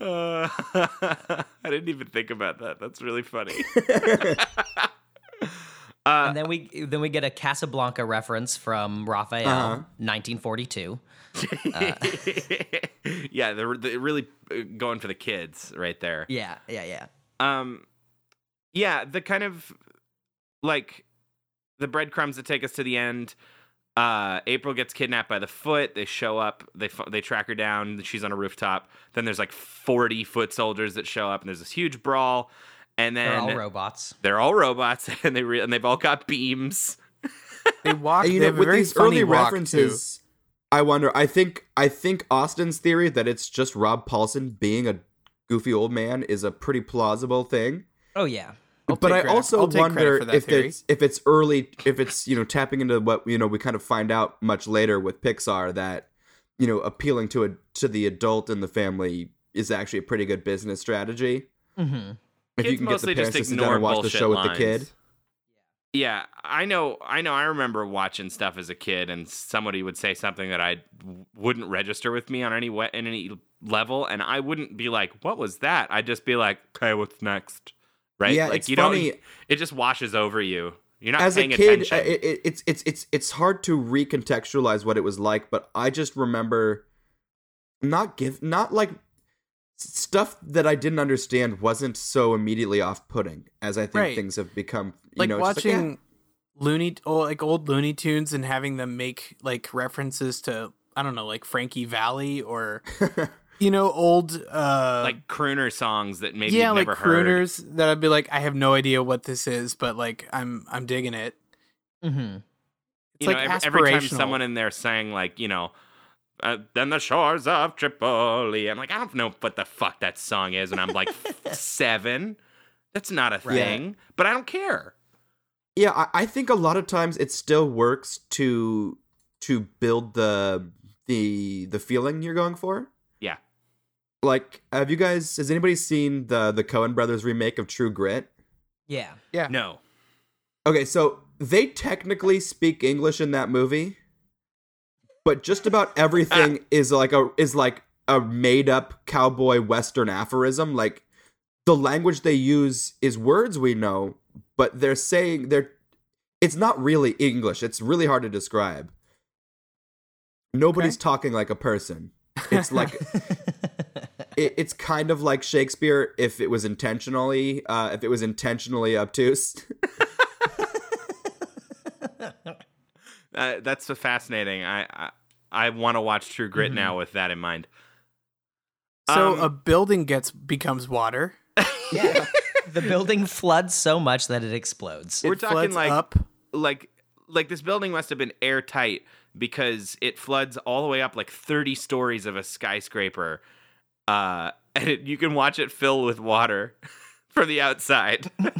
Uh, I didn't even think about that. That's really funny. uh, and then we then we get a Casablanca reference from Raphael, Uh-huh. 1942. yeah, they're, they're really uh, going for the kids right there. Yeah, yeah, yeah. Um, yeah, the kind of like the breadcrumbs that take us to the end. Uh, April gets kidnapped by the foot. They show up. They they track her down. She's on a rooftop. Then there's like 40 foot soldiers that show up, and there's this huge brawl. And then They're all robots. they're all robots, and they re- and they've all got beams. They walk. And, you know, have with these early walk, references, I wonder. I think I think Austin's theory that it's just Rob Paulsen being a goofy old man is a pretty plausible thing. Oh yeah. I'll but I credit- also I'll take credit wonder if theory. it's if it's early, if it's you know tapping into what you know we kind of find out much later with Pixar that you know appealing to a to the adult in the family is actually a pretty good business strategy. Mm-hmm. If Kids you can get the mostly parents just to sit down ignore and watch the bullshit show with lines. the kid. Yeah, I know. I know. I remember watching stuff as a kid, and somebody would say something that I wouldn't register with me on any we- in any level, and I wouldn't be like, "What was that?" I'd just be like, "Okay, what's next?" Right? Yeah, like it's you funny. don't. It just washes over you. You're not as a kid, attention. uh, it, it, it's it's it's it's hard to recontextualize what it was like, but I just remember not give not like stuff that I didn't understand wasn't so immediately off-putting as I think Right. things have become. You like know, it's just like, watching Looney oh, like old Looney Tunes and having them make like references to I don't know like Frankie Valli or yeah. you know old uh like crooner songs that maybe yeah you've like never heard. crooners that I'd be like I have no idea what this is but like I'm I'm digging it. Mm-hmm. It's you know, like every, every time someone in there sang like, you know, uh, then the shores of Tripoli. I'm like, I don't know what the fuck that song is, and I'm like seven. That's not a Right. thing, but I don't care. Yeah, I, I think a lot of times it still works to to build the the the feeling you're going for. Yeah. Like, have you guys? Has anybody seen the the Coen brothers remake of True Grit? Yeah. yeah No. Okay, so they technically speak English in that movie, but just about everything is like a is like a made up cowboy western aphorism. Like the language they use is words we know, but they're saying they're it's not really English. It's really hard to describe. Nobody's talking like a person. It's like it, it's kind of like Shakespeare if it was intentionally uh, if it was intentionally obtuse. Uh, that's so fascinating. I I, I want to watch True Grit Mm-hmm. now with that in mind. So Um, a building gets becomes water. yeah. the building floods so much that it explodes. We're It talking like- up. like like this building must have been airtight because it floods all the way up like 30 stories of a skyscraper uh and it, you can watch it fill with water from the outside and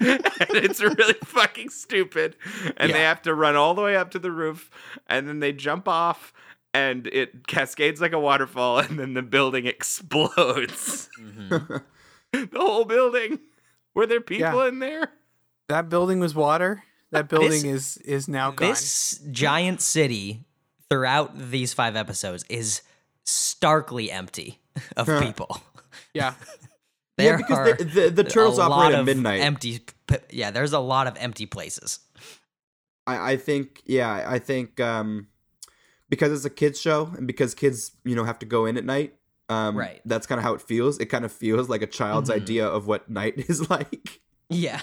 it's really fucking stupid and they have to run all the way up to the roof and then they jump off and it cascades like a waterfall and then the building explodes Mhm. the whole building were there people Yeah. in there That building was water. That building This- is is now gone. This giant city throughout these five episodes is starkly empty of Huh. people. yeah. There yeah, because are the, the, the turtles a operate lot at of midnight. Empty. Yeah, there's a lot of empty places. I, I think, yeah, I think um, because it's a kids show and because kids, you know, have to go in at night. Um, Right. That's kind of how it feels. It kind of feels like a child's Mhm. idea of what night is like. Yeah.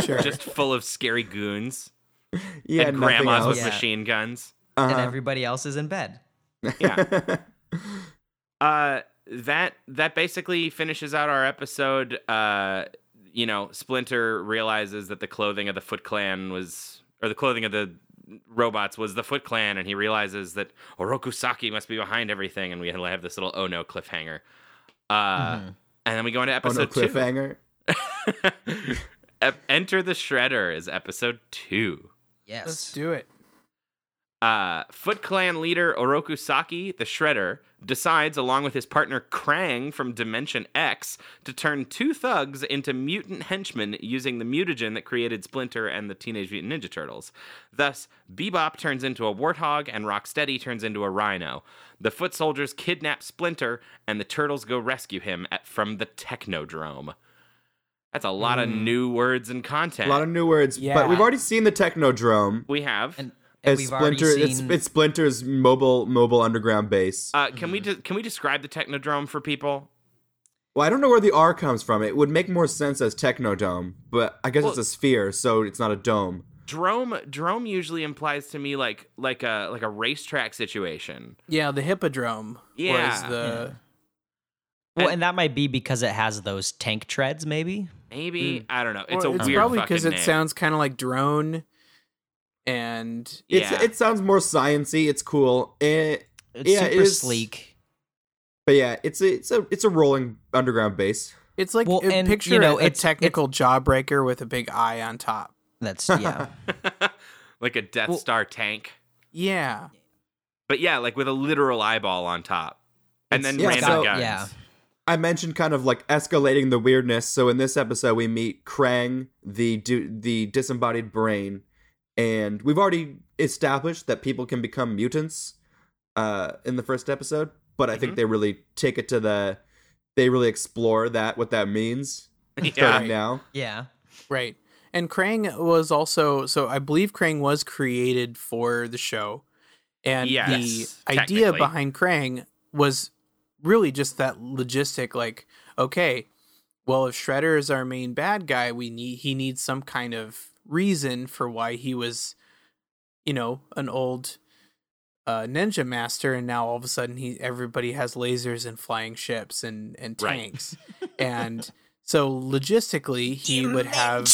Sure. just full of scary goons yeah, and nothing grandmas with Yeah. machine guns. and Uh-huh. everybody else is in bed. Yeah. Uh, that that basically finishes out our episode. Uh, you know, Splinter realizes that the clothing of the Foot Clan was, or the clothing of the robots was the Foot Clan, and he realizes that Orokusaki must be behind everything. And we have this little oh no cliffhanger. Uh, Mhm. and then we go into oh no, episode two. cliffhanger. Enter the Shredder is episode two. Yes. Let's do it. Uh, Foot Clan leader Oroku Saki, the Shredder, decides, along with his partner Krang from Dimension X, to turn two thugs into mutant henchmen using the mutagen that created Splinter and the Teenage Mutant Ninja Turtles. Thus, Bebop turns into a warthog and Rocksteady turns into a rhino. The foot soldiers kidnap Splinter, and the turtles go rescue him at, from the Technodrome. That's a lot of new words and content. A lot of new words, Yeah. but we've already seen the Technodrome we have. And, and as we've Splinter. It's, seen. it's Splinter's mobile mobile underground base. Uh, can we de- can we describe the Technodrome for people? well, I don't know where the R comes from. It would make more sense as Technodome, but I guess Well- it's a sphere, so it's not a dome. Drome drome usually implies to me like like a like a racetrack situation. Yeah, the hippodrome was Yeah. the well, and- and that might be because it has those tank treads, maybe. Maybe I don't know. It's Well, a it's weird probably because it sounds kind of like drone, and It's Yeah. it sounds more sciency. It's cool. It, It's Yeah, it super is- sleek. but yeah, it's a it's a it's a rolling underground base. it's like Well, a and, picture you know, a, it's- technical jawbreaker with a big eye on top. That's yeah. like a Death Well- Star tank, Yeah, but yeah, like with a literal eyeball on top, and It's- then yeah, random so- guns. yeah. I mentioned kind of like escalating the weirdness. So in this episode, we meet Krang, the du- the disembodied brain, and we've already established that people can become mutants uh, in the first episode. But I think Mhm. they really take it to the they really explore that what that means yeah. starting now. Yeah. right. And Krang was also so I believe Krang was created for the show, and Yes, the idea behind Krang was really just that logistic. Like, okay, well, if Shredder is our main bad guy, we need he needs some kind of reason for why he was, you know, an old uh, ninja master, and now all of a sudden he everybody has lasers and flying ships and and Right. tanks, and so logistically he would have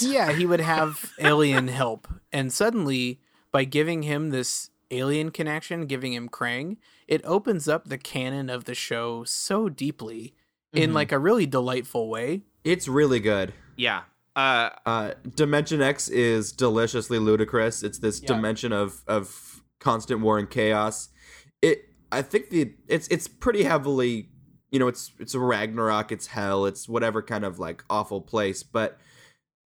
yeah he would have alien help, and suddenly by giving him this alien connection, giving him Krang, it opens up the canon of the show so deeply in Mhm. like a really delightful way. It's really good. yeah. Uh, Uh, Dimension X is deliciously ludicrous. It's this Yeah. dimension of of constant war and chaos. It, I think the it's it's pretty heavily, you know, it's it's a Ragnarok, it's hell, it's whatever kind of like awful place. But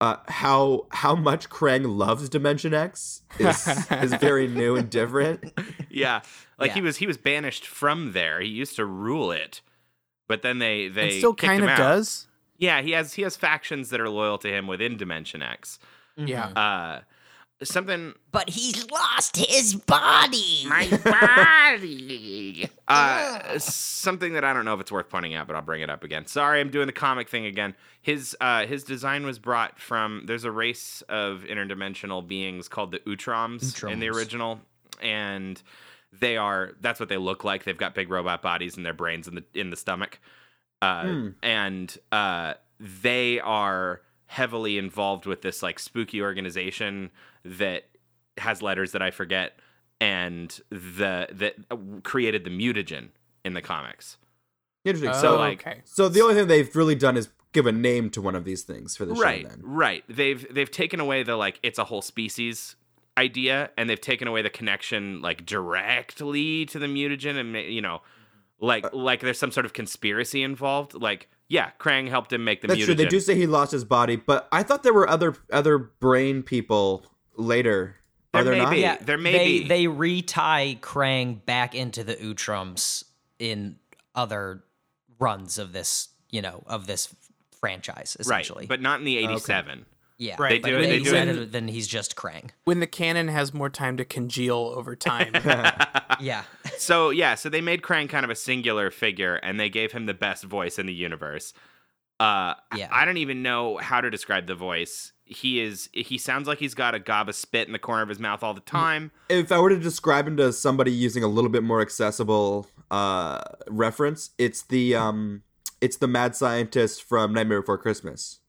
uh, how how much Krang loves Dimension X is is very new and different. yeah. Like he was he was banished from there. He used to rule it, but then they they and still kind of out. does. Yeah, he has he has factions that are loyal to him within Dimension X. Yeah. Uh, something But he's lost his body. My body. Uh, something that I don't know if it's worth pointing out, but I'll bring it up again. Sorry, I'm doing the comic thing again. His uh, his design was brought from. There's a race of interdimensional beings called the Utroms, in the Utroms. original, and they are. That's what they look like. They've got big robot bodies and their brains in the in the stomach, uh, Hmm. and uh, they are heavily involved with this like spooky organization that has letters that I forget and the that created the mutagen in the comics. Interesting. Oh, so like- okay. so the only thing they've really done is give a name to one of these things for the right, show. Then right. They've they've taken away the like it's a whole species idea and they've taken away the connection like directly to the mutagen and you know like uh, like there's some sort of conspiracy involved like yeah krang helped him make the That's mutagen true. They do say he lost his body, but I thought there were other other brain people later. Are There there may not? be. Yeah, there may they, be. They retie Krang back into the Utroms in other runs of this, you know, of this franchise, right essentially. but not in the 87 yeah, Right, but they do it- when they he do it- it, then he's just Krang. When the canon has more time to congeal over time. Yeah, so yeah so they made krang kind of a singular figure and they gave him the best voice in the universe uh Yeah. i don't even know how to describe the voice he is he sounds like he's got a gob of spit in the corner of his mouth all the time if I were to describe him to somebody using a little bit more accessible uh, reference, it's the um, it's the mad scientist from Nightmare Before Christmas.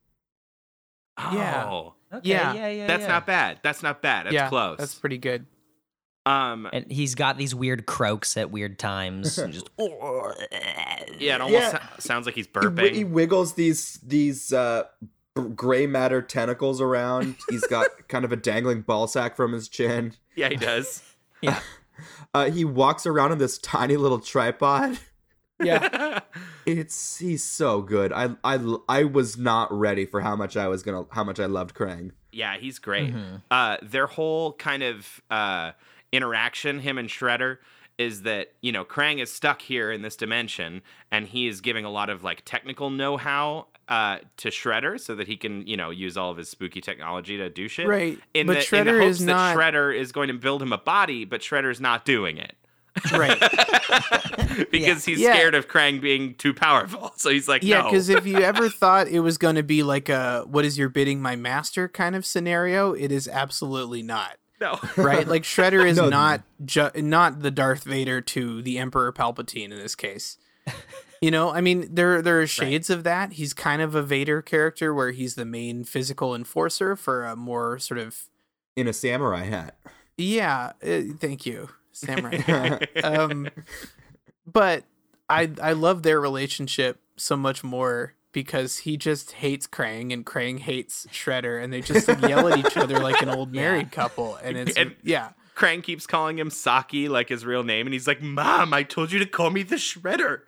Yeah. oh okay, Yeah, yeah, yeah. that's yeah. not bad that's not bad that's yeah, close That's pretty good. um And he's got these weird croaks at weird times. and just yeah it almost Yeah. so- sounds like he's He, wi- he wiggles these these uh, gray matter tentacles around. He's got kind of a dangling ball sack from his chin. Yeah, he does. Yeah. Uh, he walks around on this tiny little tripod. Yeah. It's he's so good. I I I was not ready for how much I was gonna how much I loved Krang. Yeah, he's great. Mhm. Uh, their whole kind of uh, interaction, him and Shredder, is that you know Krang is stuck here in this dimension, and he is giving a lot of like technical know-how uh, to Shredder so that he can you know use all of his spooky technology to do shit. Right. In but the, Shredder in the hopes is that not Shredder is going to build him a body, but Shredder's not doing it. Right. because he's Yeah. scared of Krang being too powerful. So he's like, Yeah, no. because if you ever thought it was going to be like a "What is your bidding, my master" kind of scenario, it is absolutely not. no. Right? Like Shredder is No. not ju- not the Darth Vader to the Emperor Palpatine in this case. You know, I mean, there there are shades of that. He's kind of a Vader character where he's the main physical enforcer for a more sort of In a samurai hat. yeah. Uh, thank you, Samurai. um, but I I love their relationship so much more because he just hates Krang and Krang hates Shredder, and they just like, yell at each other like an old married couple, and it's And- yeah. Krang keeps calling him Saki like his real name, and he's like, "Mom, I told you to call me the Shredder."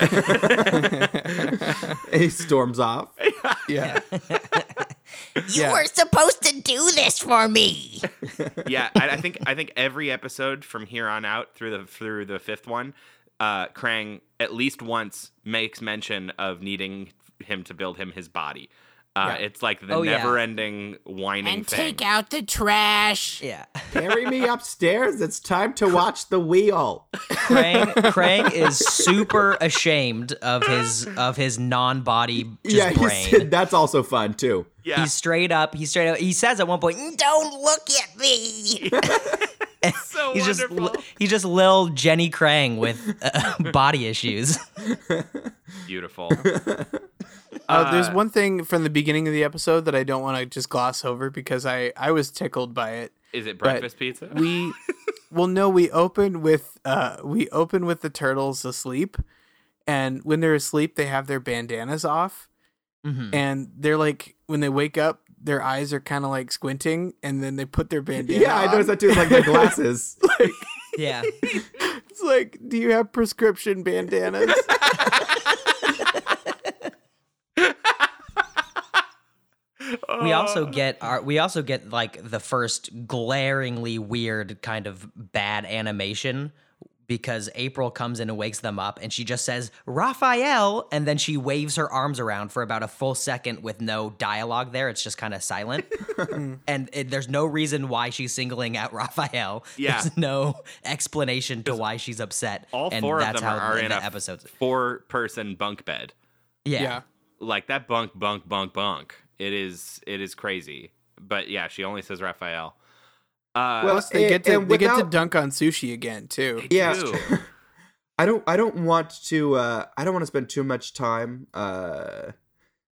he storms off. Yeah, You Yeah. were supposed to do this for me. yeah, I, I think I think every episode from here on out through the through the fifth one, uh, Krang at least once makes mention of needing him to build him his body. Uh, Yeah. It's like the Oh, never-ending whining And thing. take out the trash. Yeah. Carry me upstairs. It's time to watch the wheel. Krang, Krang is super ashamed of his of his non-body yeah, brain. he's, that's also fun too. yeah, He's straight up. He's straight up. He says at one point, Don't look at me. so he's just wonderful. li- he's just lil Jenny Krang with uh, body issues. Beautiful. Uh, there's Uh, one thing from the beginning of the episode that I don't want to just gloss over because I I was tickled by it. Is it breakfast pizza? we well no we open with uh we open with the turtles asleep and when they're asleep they have their bandanas off Mhm. and they're like when they wake up their eyes are kind of like squinting and then they put their bandana Yeah, I on. noticed that too. It's like their glasses. like Yeah. it's like do you have prescription bandanas We Uh, also get our we also get like the first glaringly weird kind of bad animation because April comes in and wakes them up and she just says Raphael! And then she waves her arms around for about a full second with no dialogue there. It's just kind of silent. And it, there's no reason why she's singling out Raphael. Yeah. there's no explanation to why she's upset. all and four of that's them are, how are the, in the a episodes four-person bunk bed. yeah. yeah. Like that bunk bunk bunk bunk it is it is crazy but yeah she only says raphael uh Well, they and- get to and they get to dunk on sushi again too Yeah. do. I don't I don't want to uh I don't want to spend too much time uh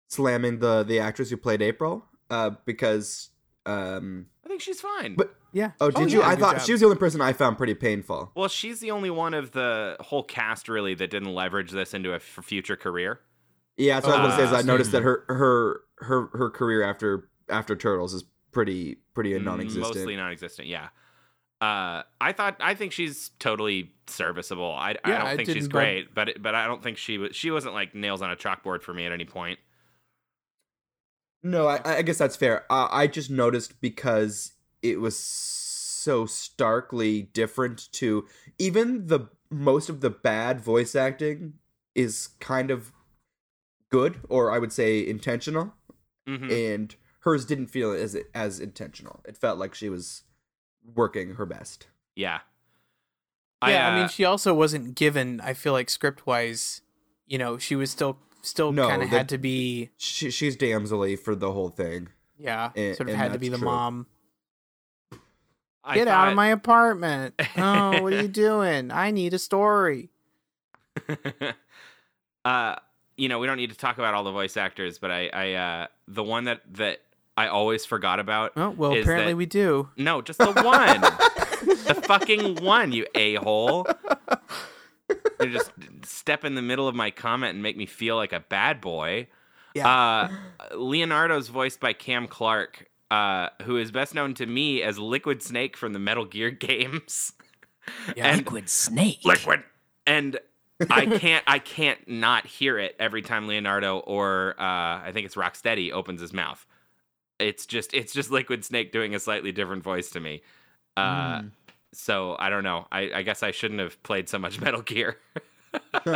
slamming the the actress who played April uh because um i think she's fine But- yeah oh did you yeah, I thought job. she was the only person I found pretty painful. well she's the only one of the whole cast really that didn't leverage this into a f- future career Yeah, that's what I was gonna say. Is I Uh, noticed that her her her her career after after Turtles is pretty pretty non-existent. mostly non-existent yeah uh i thought i think she's totally serviceable i, I don't I think she's great but but i don't think she was she wasn't like nails on a chalkboard for me at any point No, I, I guess that's fair. Uh, I just noticed because it was so starkly different to even the most of the bad voice acting is kind of good, or I would say intentional, Mhm. and hers didn't feel as as intentional. It felt like she was working her best. yeah yeah, I, uh, mean, she also wasn't given. I feel like script wise, you know, she was still still No, kind of had to be. She, she's damselly for the whole thing. Yeah, And- sort of had to be the true. mom. I Get out of my apartment! Oh, what are you doing? I need a story. uh you know we don't need to talk about all the voice actors but i i uh the one that that i always forgot about Oh well, Is apparently that- we do. no just the one the fucking one you a-hole you just step in the middle of my comment and make me feel like a bad boy Yeah. Uh, Leonardo's voiced by Cam Clarke, uh, who is best known to me as Liquid Snake from the Metal Gear games. Yeah. and- Liquid snake. Liquid, and I can't, I can't not hear it every time Leonardo or uh, I think it's Rocksteady opens his mouth. It's just, it's just Liquid Snake doing a slightly different voice to me. Uh, Mm. So I don't know. I, I guess I shouldn't have played so much Metal Gear.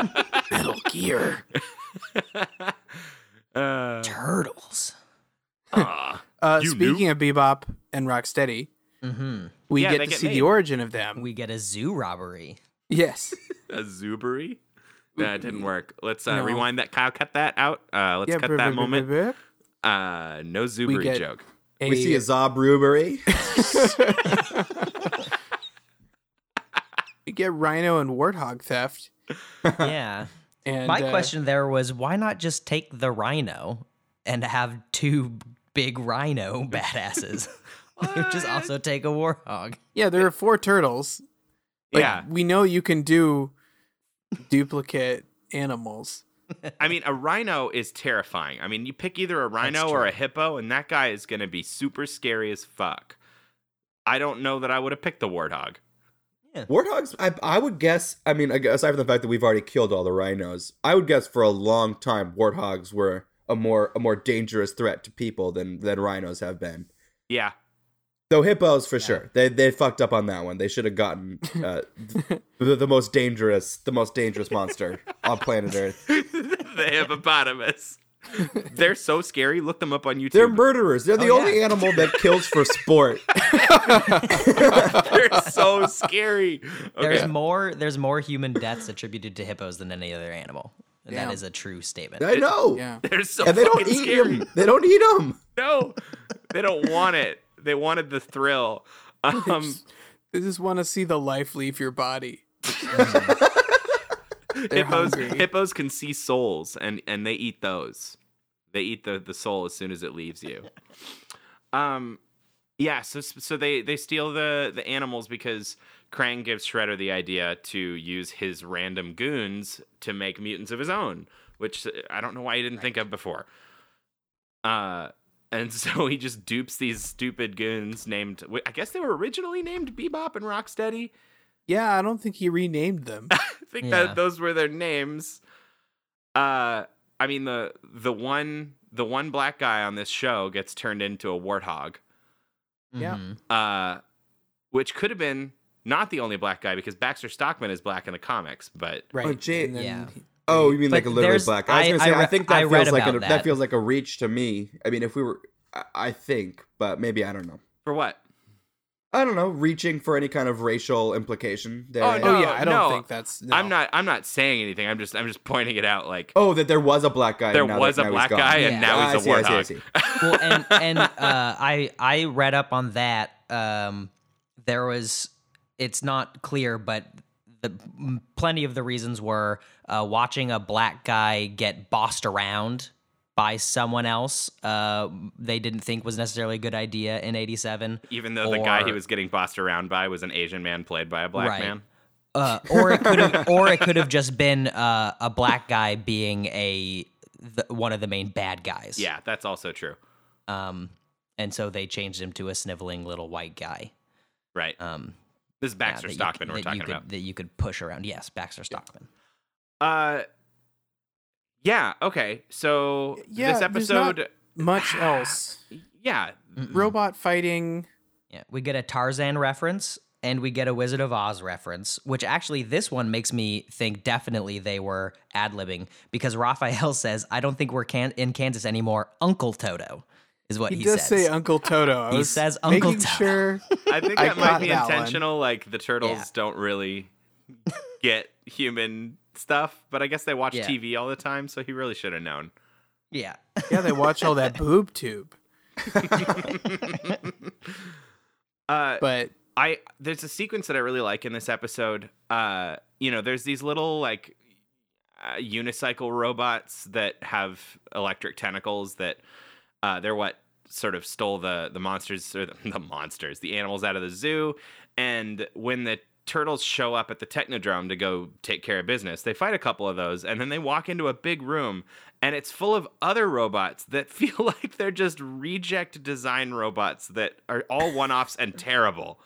Metal Gear. uh, Turtles. aw. Uh, You speaking of Bebop and Rocksteady, Mm-hmm. we Yeah, get to get see made. the origin of them. We get a zoo robbery. Yes. a Zubery. That didn't work. Let's uh, No. rewind that. Kyle, cut that out. Uh, let's Yeah, cut brr, that brr, brr, moment. brr, brr. Uh, no Zubery get- joke. A, We see a Zob Rubery. we get Rhino and Warthog theft. yeah. And My uh, question there was why not just take the rhino and have two big rhino badasses? just also take a warthog. Yeah, there are four turtles. Like, yeah. we know you can do duplicate animals. I mean, a rhino is terrifying. I mean, you pick either a rhino or a hippo, and that guy is going to be super scary as fuck. I don't know that I would have picked the warthog. Warthogs, I, I would guess. I mean, aside from the fact that we've already killed all the rhinos, I would guess for a long time warthogs were a more a more dangerous threat to people than than rhinos have been. Yeah. Though hippos, for sure, they they fucked up on that one. They should have gotten uh, the, the most dangerous, the most dangerous monster on planet Earth. the hippopotamus. They're so scary. Look them up on YouTube. They're murderers. They're the Oh, only yeah. animal that kills for sport. They're so scary. There's more there's more human deaths attributed to hippos than any other animal. And Yeah. that is a true statement. I know. Yeah. They're so And they don't fucking eat scary. them. They don't eat them. No, they don't want it. They wanted the thrill. Um, They just want to see the life leave your body. Hippos, hungry. hippos can see souls, and and they eat those. They eat the the soul as soon as it leaves you. Um, yeah. So so they they steal the the animals because Krang gives Shredder the idea to use his random goons to make mutants of his own, which uh, I don't know why he didn't think of before. Uh. And so he just dupes these stupid goons named. I guess they were originally named Bebop and Rocksteady. Yeah, I don't think he renamed them. I think Yeah. that those were their names. Uh, I mean the the one the one black guy on this show gets turned into a warthog. Yeah. Mhm. Uh, which could have been not the only black guy because Baxter Stockman is black in the comics, but Right. Jay- and then Yeah. he- Oh, you mean But like a literally black? I was I- gonna say. I I, think that read feels like a, that. that. feels like a reach to me. I mean, if we were, I, I think, but maybe I don't know. for what? I don't know, reaching for any kind of racial implication. There. Oh, Oh no. yeah, I don't no. think that's. No. I'm not I'm not saying anything. I'm just I'm just pointing it out. Like Oh, that there was a black guy. there and now was that- a black gone. guy Yeah. and now Ah, he's a I see, I warthog. see, I see. well, and and uh, I I read up on that. Um, there was it's not clear, but the plenty of the reasons were uh, watching a black guy get bossed around by someone else. Uh, they didn't think was necessarily a good idea in '87. Even though the guy he was getting bossed around by was an Asian man played by a black Right. man. Uh, or it could have, or it could have just been uh, a black guy being a the, one of the main bad guys. Yeah, that's also true. Um, and so they changed him to a sniveling little white guy. Right. Um, This is yeah, Baxter that you Stockman could- we're that talking you could, about. That you could push around. Yes, Baxter Stockman. Uh, yeah. Okay. So Yeah, this there's not- episode, much else. yeah, Mm-mm. Robot fighting. Yeah, we get a Tarzan reference and we get a Wizard of Oz reference, which actually this one makes me think definitely they were ad libbing because Raphael says, "I don't think we're can- in Kansas anymore." Uncle Toto is what He, says. he, does says. say Uncle Toto. I He was says Uncle making Toto. sure. I think I that might be that one. intentional. Like the turtles Yeah. don't really get human stuff, but I guess they watch Yeah. TV all the time, so he really should have known. yeah, Yeah, they watch all that boob tube. Uh, But I there's a sequence that I really like in this episode. Uh, you know, there's these little like uh, unicycle robots that have electric tentacles that uh, they're what sort of stole the the monsters or the, the monsters, the animals out of the zoo. And when the turtles show up at the Technodrome to go take care of business. They fight a couple of those, and then they walk into a big room, and it's full of other robots that feel like they're just reject design robots that are all one offs and terrible.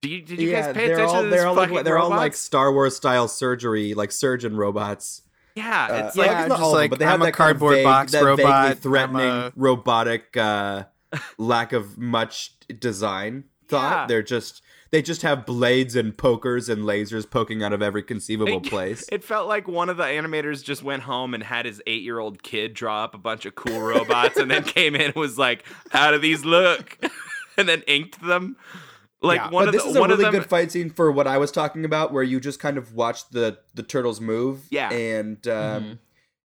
Do you, did you guys pay attention all to this they're all like they're all like? Star Wars style surgery, like surgeon robots. Yeah, Uh, it's yeah, like it's not just all of them, like, but they have I'm a that kind of cardboard vague- box that robot, threatening a- robotic uh, lack of much design thought. Yeah. They're just they just have blades and pokers and lasers poking out of every conceivable It- place. It felt like one of the animators just went home and had his eight year old kid draw up a bunch of cool robots and then came in and was like, How do these look? and then inked them. Like Yeah. one but of this the is a really them good fight scene for what I was talking about, where you just kind of watch the the turtles move. Yeah. and um, Mhm.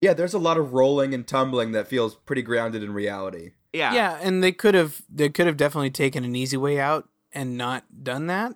yeah, there's a lot of rolling and tumbling that feels pretty grounded in reality. Yeah. Yeah, and they could have they could have definitely taken an easy way out and not done that.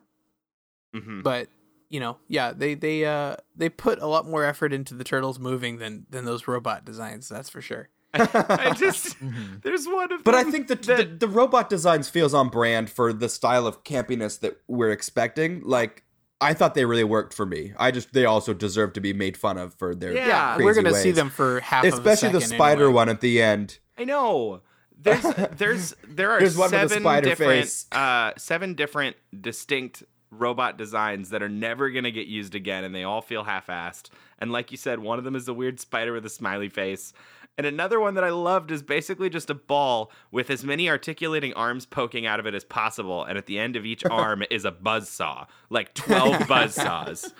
Mhm. But you know, yeah, they they uh they put a lot more effort into the turtles moving than than those robot designs. That's for sure. I just Mhm. there's one of But I think the, that- the the robot designs feels on brand for the style of campiness that we're expecting. Like I thought they really worked for me. I just they also deserve to be made fun of for their Yeah. Yeah, crazy we're gonna see them for half, especially of a the spider anyway. one at the end. I know. There's there's there are There's one with a seven spider different face. uh seven different distinct robot designs that are never gonna get used again and they all feel half assed. And like you said, one of them is the weird spider with a smiley face. And another one that I loved is basically just a ball with as many articulating arms poking out of it as possible. And at the end of each arm is a buzz saw, like 12 buzz saws.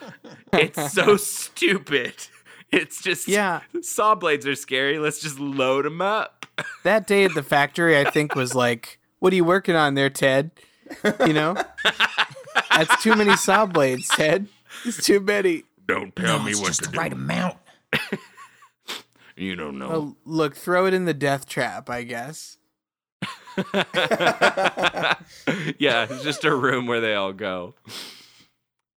It's so stupid. It's just, Yeah. saw blades are scary. Let's just load them up. That day at the factory, I think was like, "What are you working on there, Ted?" You know, that's too many saw blades, Ted. It's too many. Don't tell No, me it's what just to the do. right amount. You don't know. Oh, look, throw it in the death trap, I guess. yeah, it's just a room where they all go.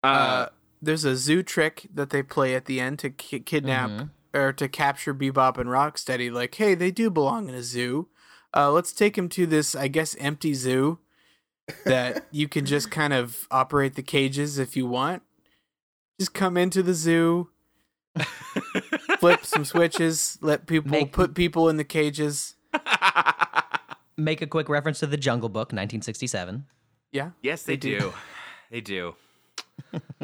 Uh, Uh, there's a zoo trick that they play at the end to ki- kidnap Mhm. or to capture Bebop and Rocksteady. Like, hey, they do belong in a zoo. Uh, let's take them to this, I guess, empty zoo that you can just kind of operate the cages if you want. Just come into the zoo, flip some switches, let people Make- put people in the cages. Make a quick reference to the Jungle Book, 1967, Yeah. yes, they, they do. do. They do.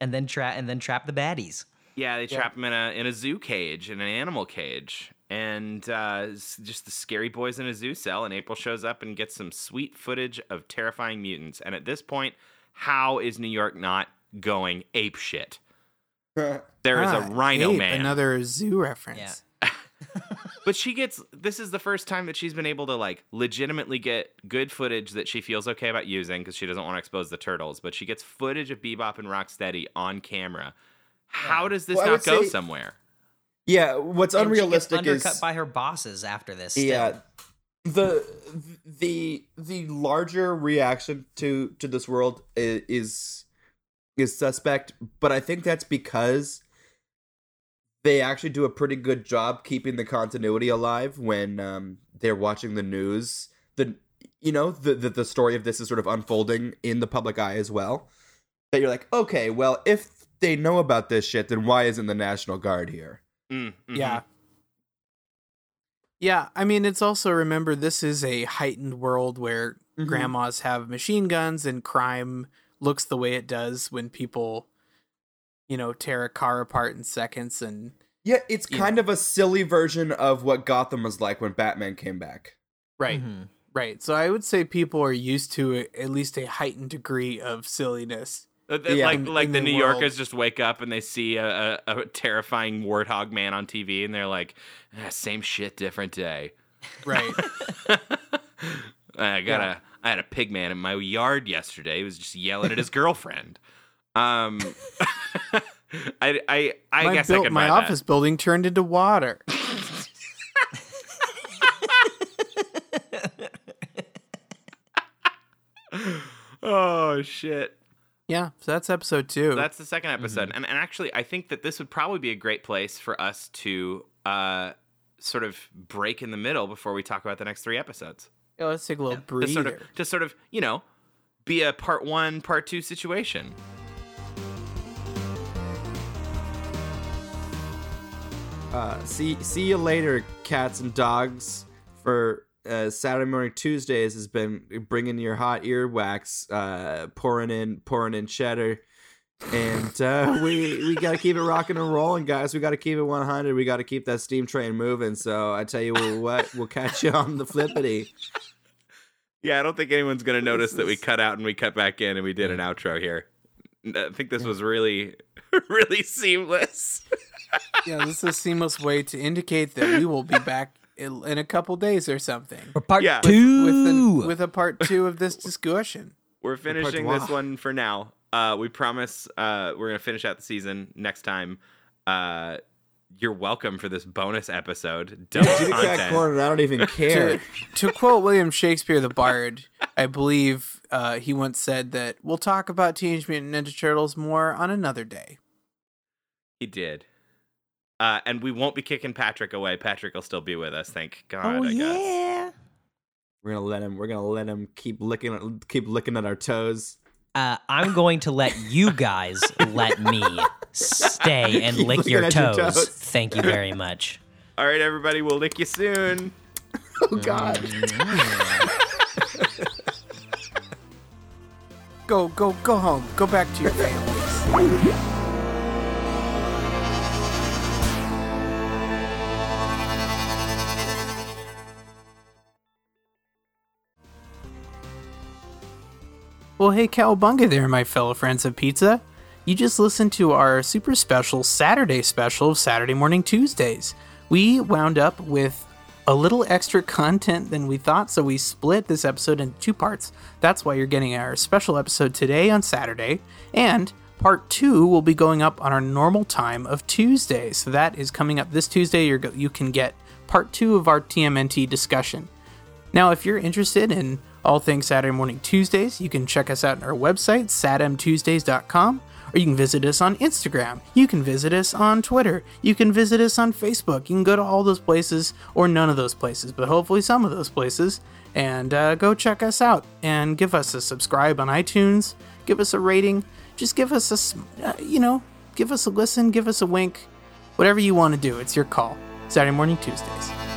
and then trap and then trap the baddies. Yeah, they Yeah. trap them in a in a zoo cage, in an animal cage, and uh, just the scary boys in a zoo cell. And April shows up and gets some sweet footage of terrifying mutants. And at this point, how is New York not going ape shit? There is Ah, a rhino ape, man. Another zoo reference. Yeah. But she gets this is the first time that she's been able to like legitimately get good footage that she feels okay about using because she doesn't want to expose the turtles, but she gets footage of Bebop and Rocksteady on camera. How does this Well, not go say- somewhere? yeah, what's And she gets unrealistic undercut is by her bosses after this. Still. yeah the the the larger reaction to to this world i- is is suspect but i think that's because they actually do a pretty good job keeping the continuity alive when um they're watching the news the you know the, the the story of this is sort of unfolding in the public eye as well that you're like okay well if they know about this shit then why isn't the national guard here Mm, mhm. Yeah. Yeah, I mean, it's also remember this is a heightened world where Mhm. grandmas have machine guns and crime looks the way it does when people, you know, tear a car apart in seconds. And yeah it's You kind of a silly version of what gotham was like when batman came back right, Mhm. right. So I would say people are used to a, at least a heightened degree of silliness. Uh, Yeah. Like In- like in the the New world. Yorkers just wake up and they see a, a, a terrifying warthog man on TV and they're like, "Ah, same shit, different day. Right. I got Yeah. I had a pig man in my yard yesterday. He was just yelling at his girlfriend. Um, I I I my guess I built- could my buy that. office building turned into water. Oh shit. yeah, so that's episode two. That's the second episode. And, and actually, I think that this would probably be a great place for us to uh, sort of break in the middle before we talk about the next three episodes. Yeah, let's take a little To breather. sort of, to sort of, you know, be a part one, part two situation. Uh, see see you later, cats and dogs. For uh, Saturday morning Tuesdays has been bringing your hot earwax, uh, pouring in pouring in cheddar, and uh, we we got to keep it rocking and rolling, guys. We got to keep it 100. We got to keep that steam train moving. So I tell you what, we'll catch you on the flippity. Yeah, I don't think anyone's gonna notice that we cut out and we cut back in and we did an outro here. I think this was really, really seamless. Yeah, this is a seamless way to indicate that we will be back in, in a couple days or something For part Yeah. With- two. with an, with a part two of this discussion. We're finishing this one for now. Uh, we promise uh, we're gonna finish out the season next time. Uh, you're welcome for this bonus episode. Double Kitty cat content. corner. I don't even care. To, to quote William Shakespeare the Bard, I believe uh, he once said that we'll talk about Teenage Mutant Ninja Turtles more on another day. He did. Uh, and we won't be kicking Patrick away. Patrick will still be with us. Thank God. Oh I guess. yeah. We're gonna let him. We're gonna let him keep licking, keep licking at our toes. Uh, I'm going to let you guys let me stay and Keep lick your at your toes. toes. Thank you very much. All right, everybody. We'll lick you soon. Oh God. Mm-hmm. Go, go, go home. Go back to your families. Well, hey, cowabunga there, my fellow friends of pizza. You just listened to our super special Saturday special of Saturday Morning Tuesdays. We wound up with a little extra content than we thought, so we split this episode into two parts. That's why you're getting our special episode today on Saturday, and part two will be going up on our normal time of Tuesday. So that is coming up this Tuesday. Go- you can get part two of our TMNT discussion. Now, if you're interested in all things Saturday Morning Tuesdays, you can check us out on our website, sadmtuesdays.com, or you can visit us on Instagram. You can visit us on Twitter. You can visit us on Facebook. You can go to all those places, or none of those places, but hopefully some of those places, and uh, go check us out and give us a subscribe on iTunes. Give us a rating. Just give us a, uh, you know, give us a listen, give us a wink. Whatever you want to do, it's your call. Saturday Morning Tuesdays.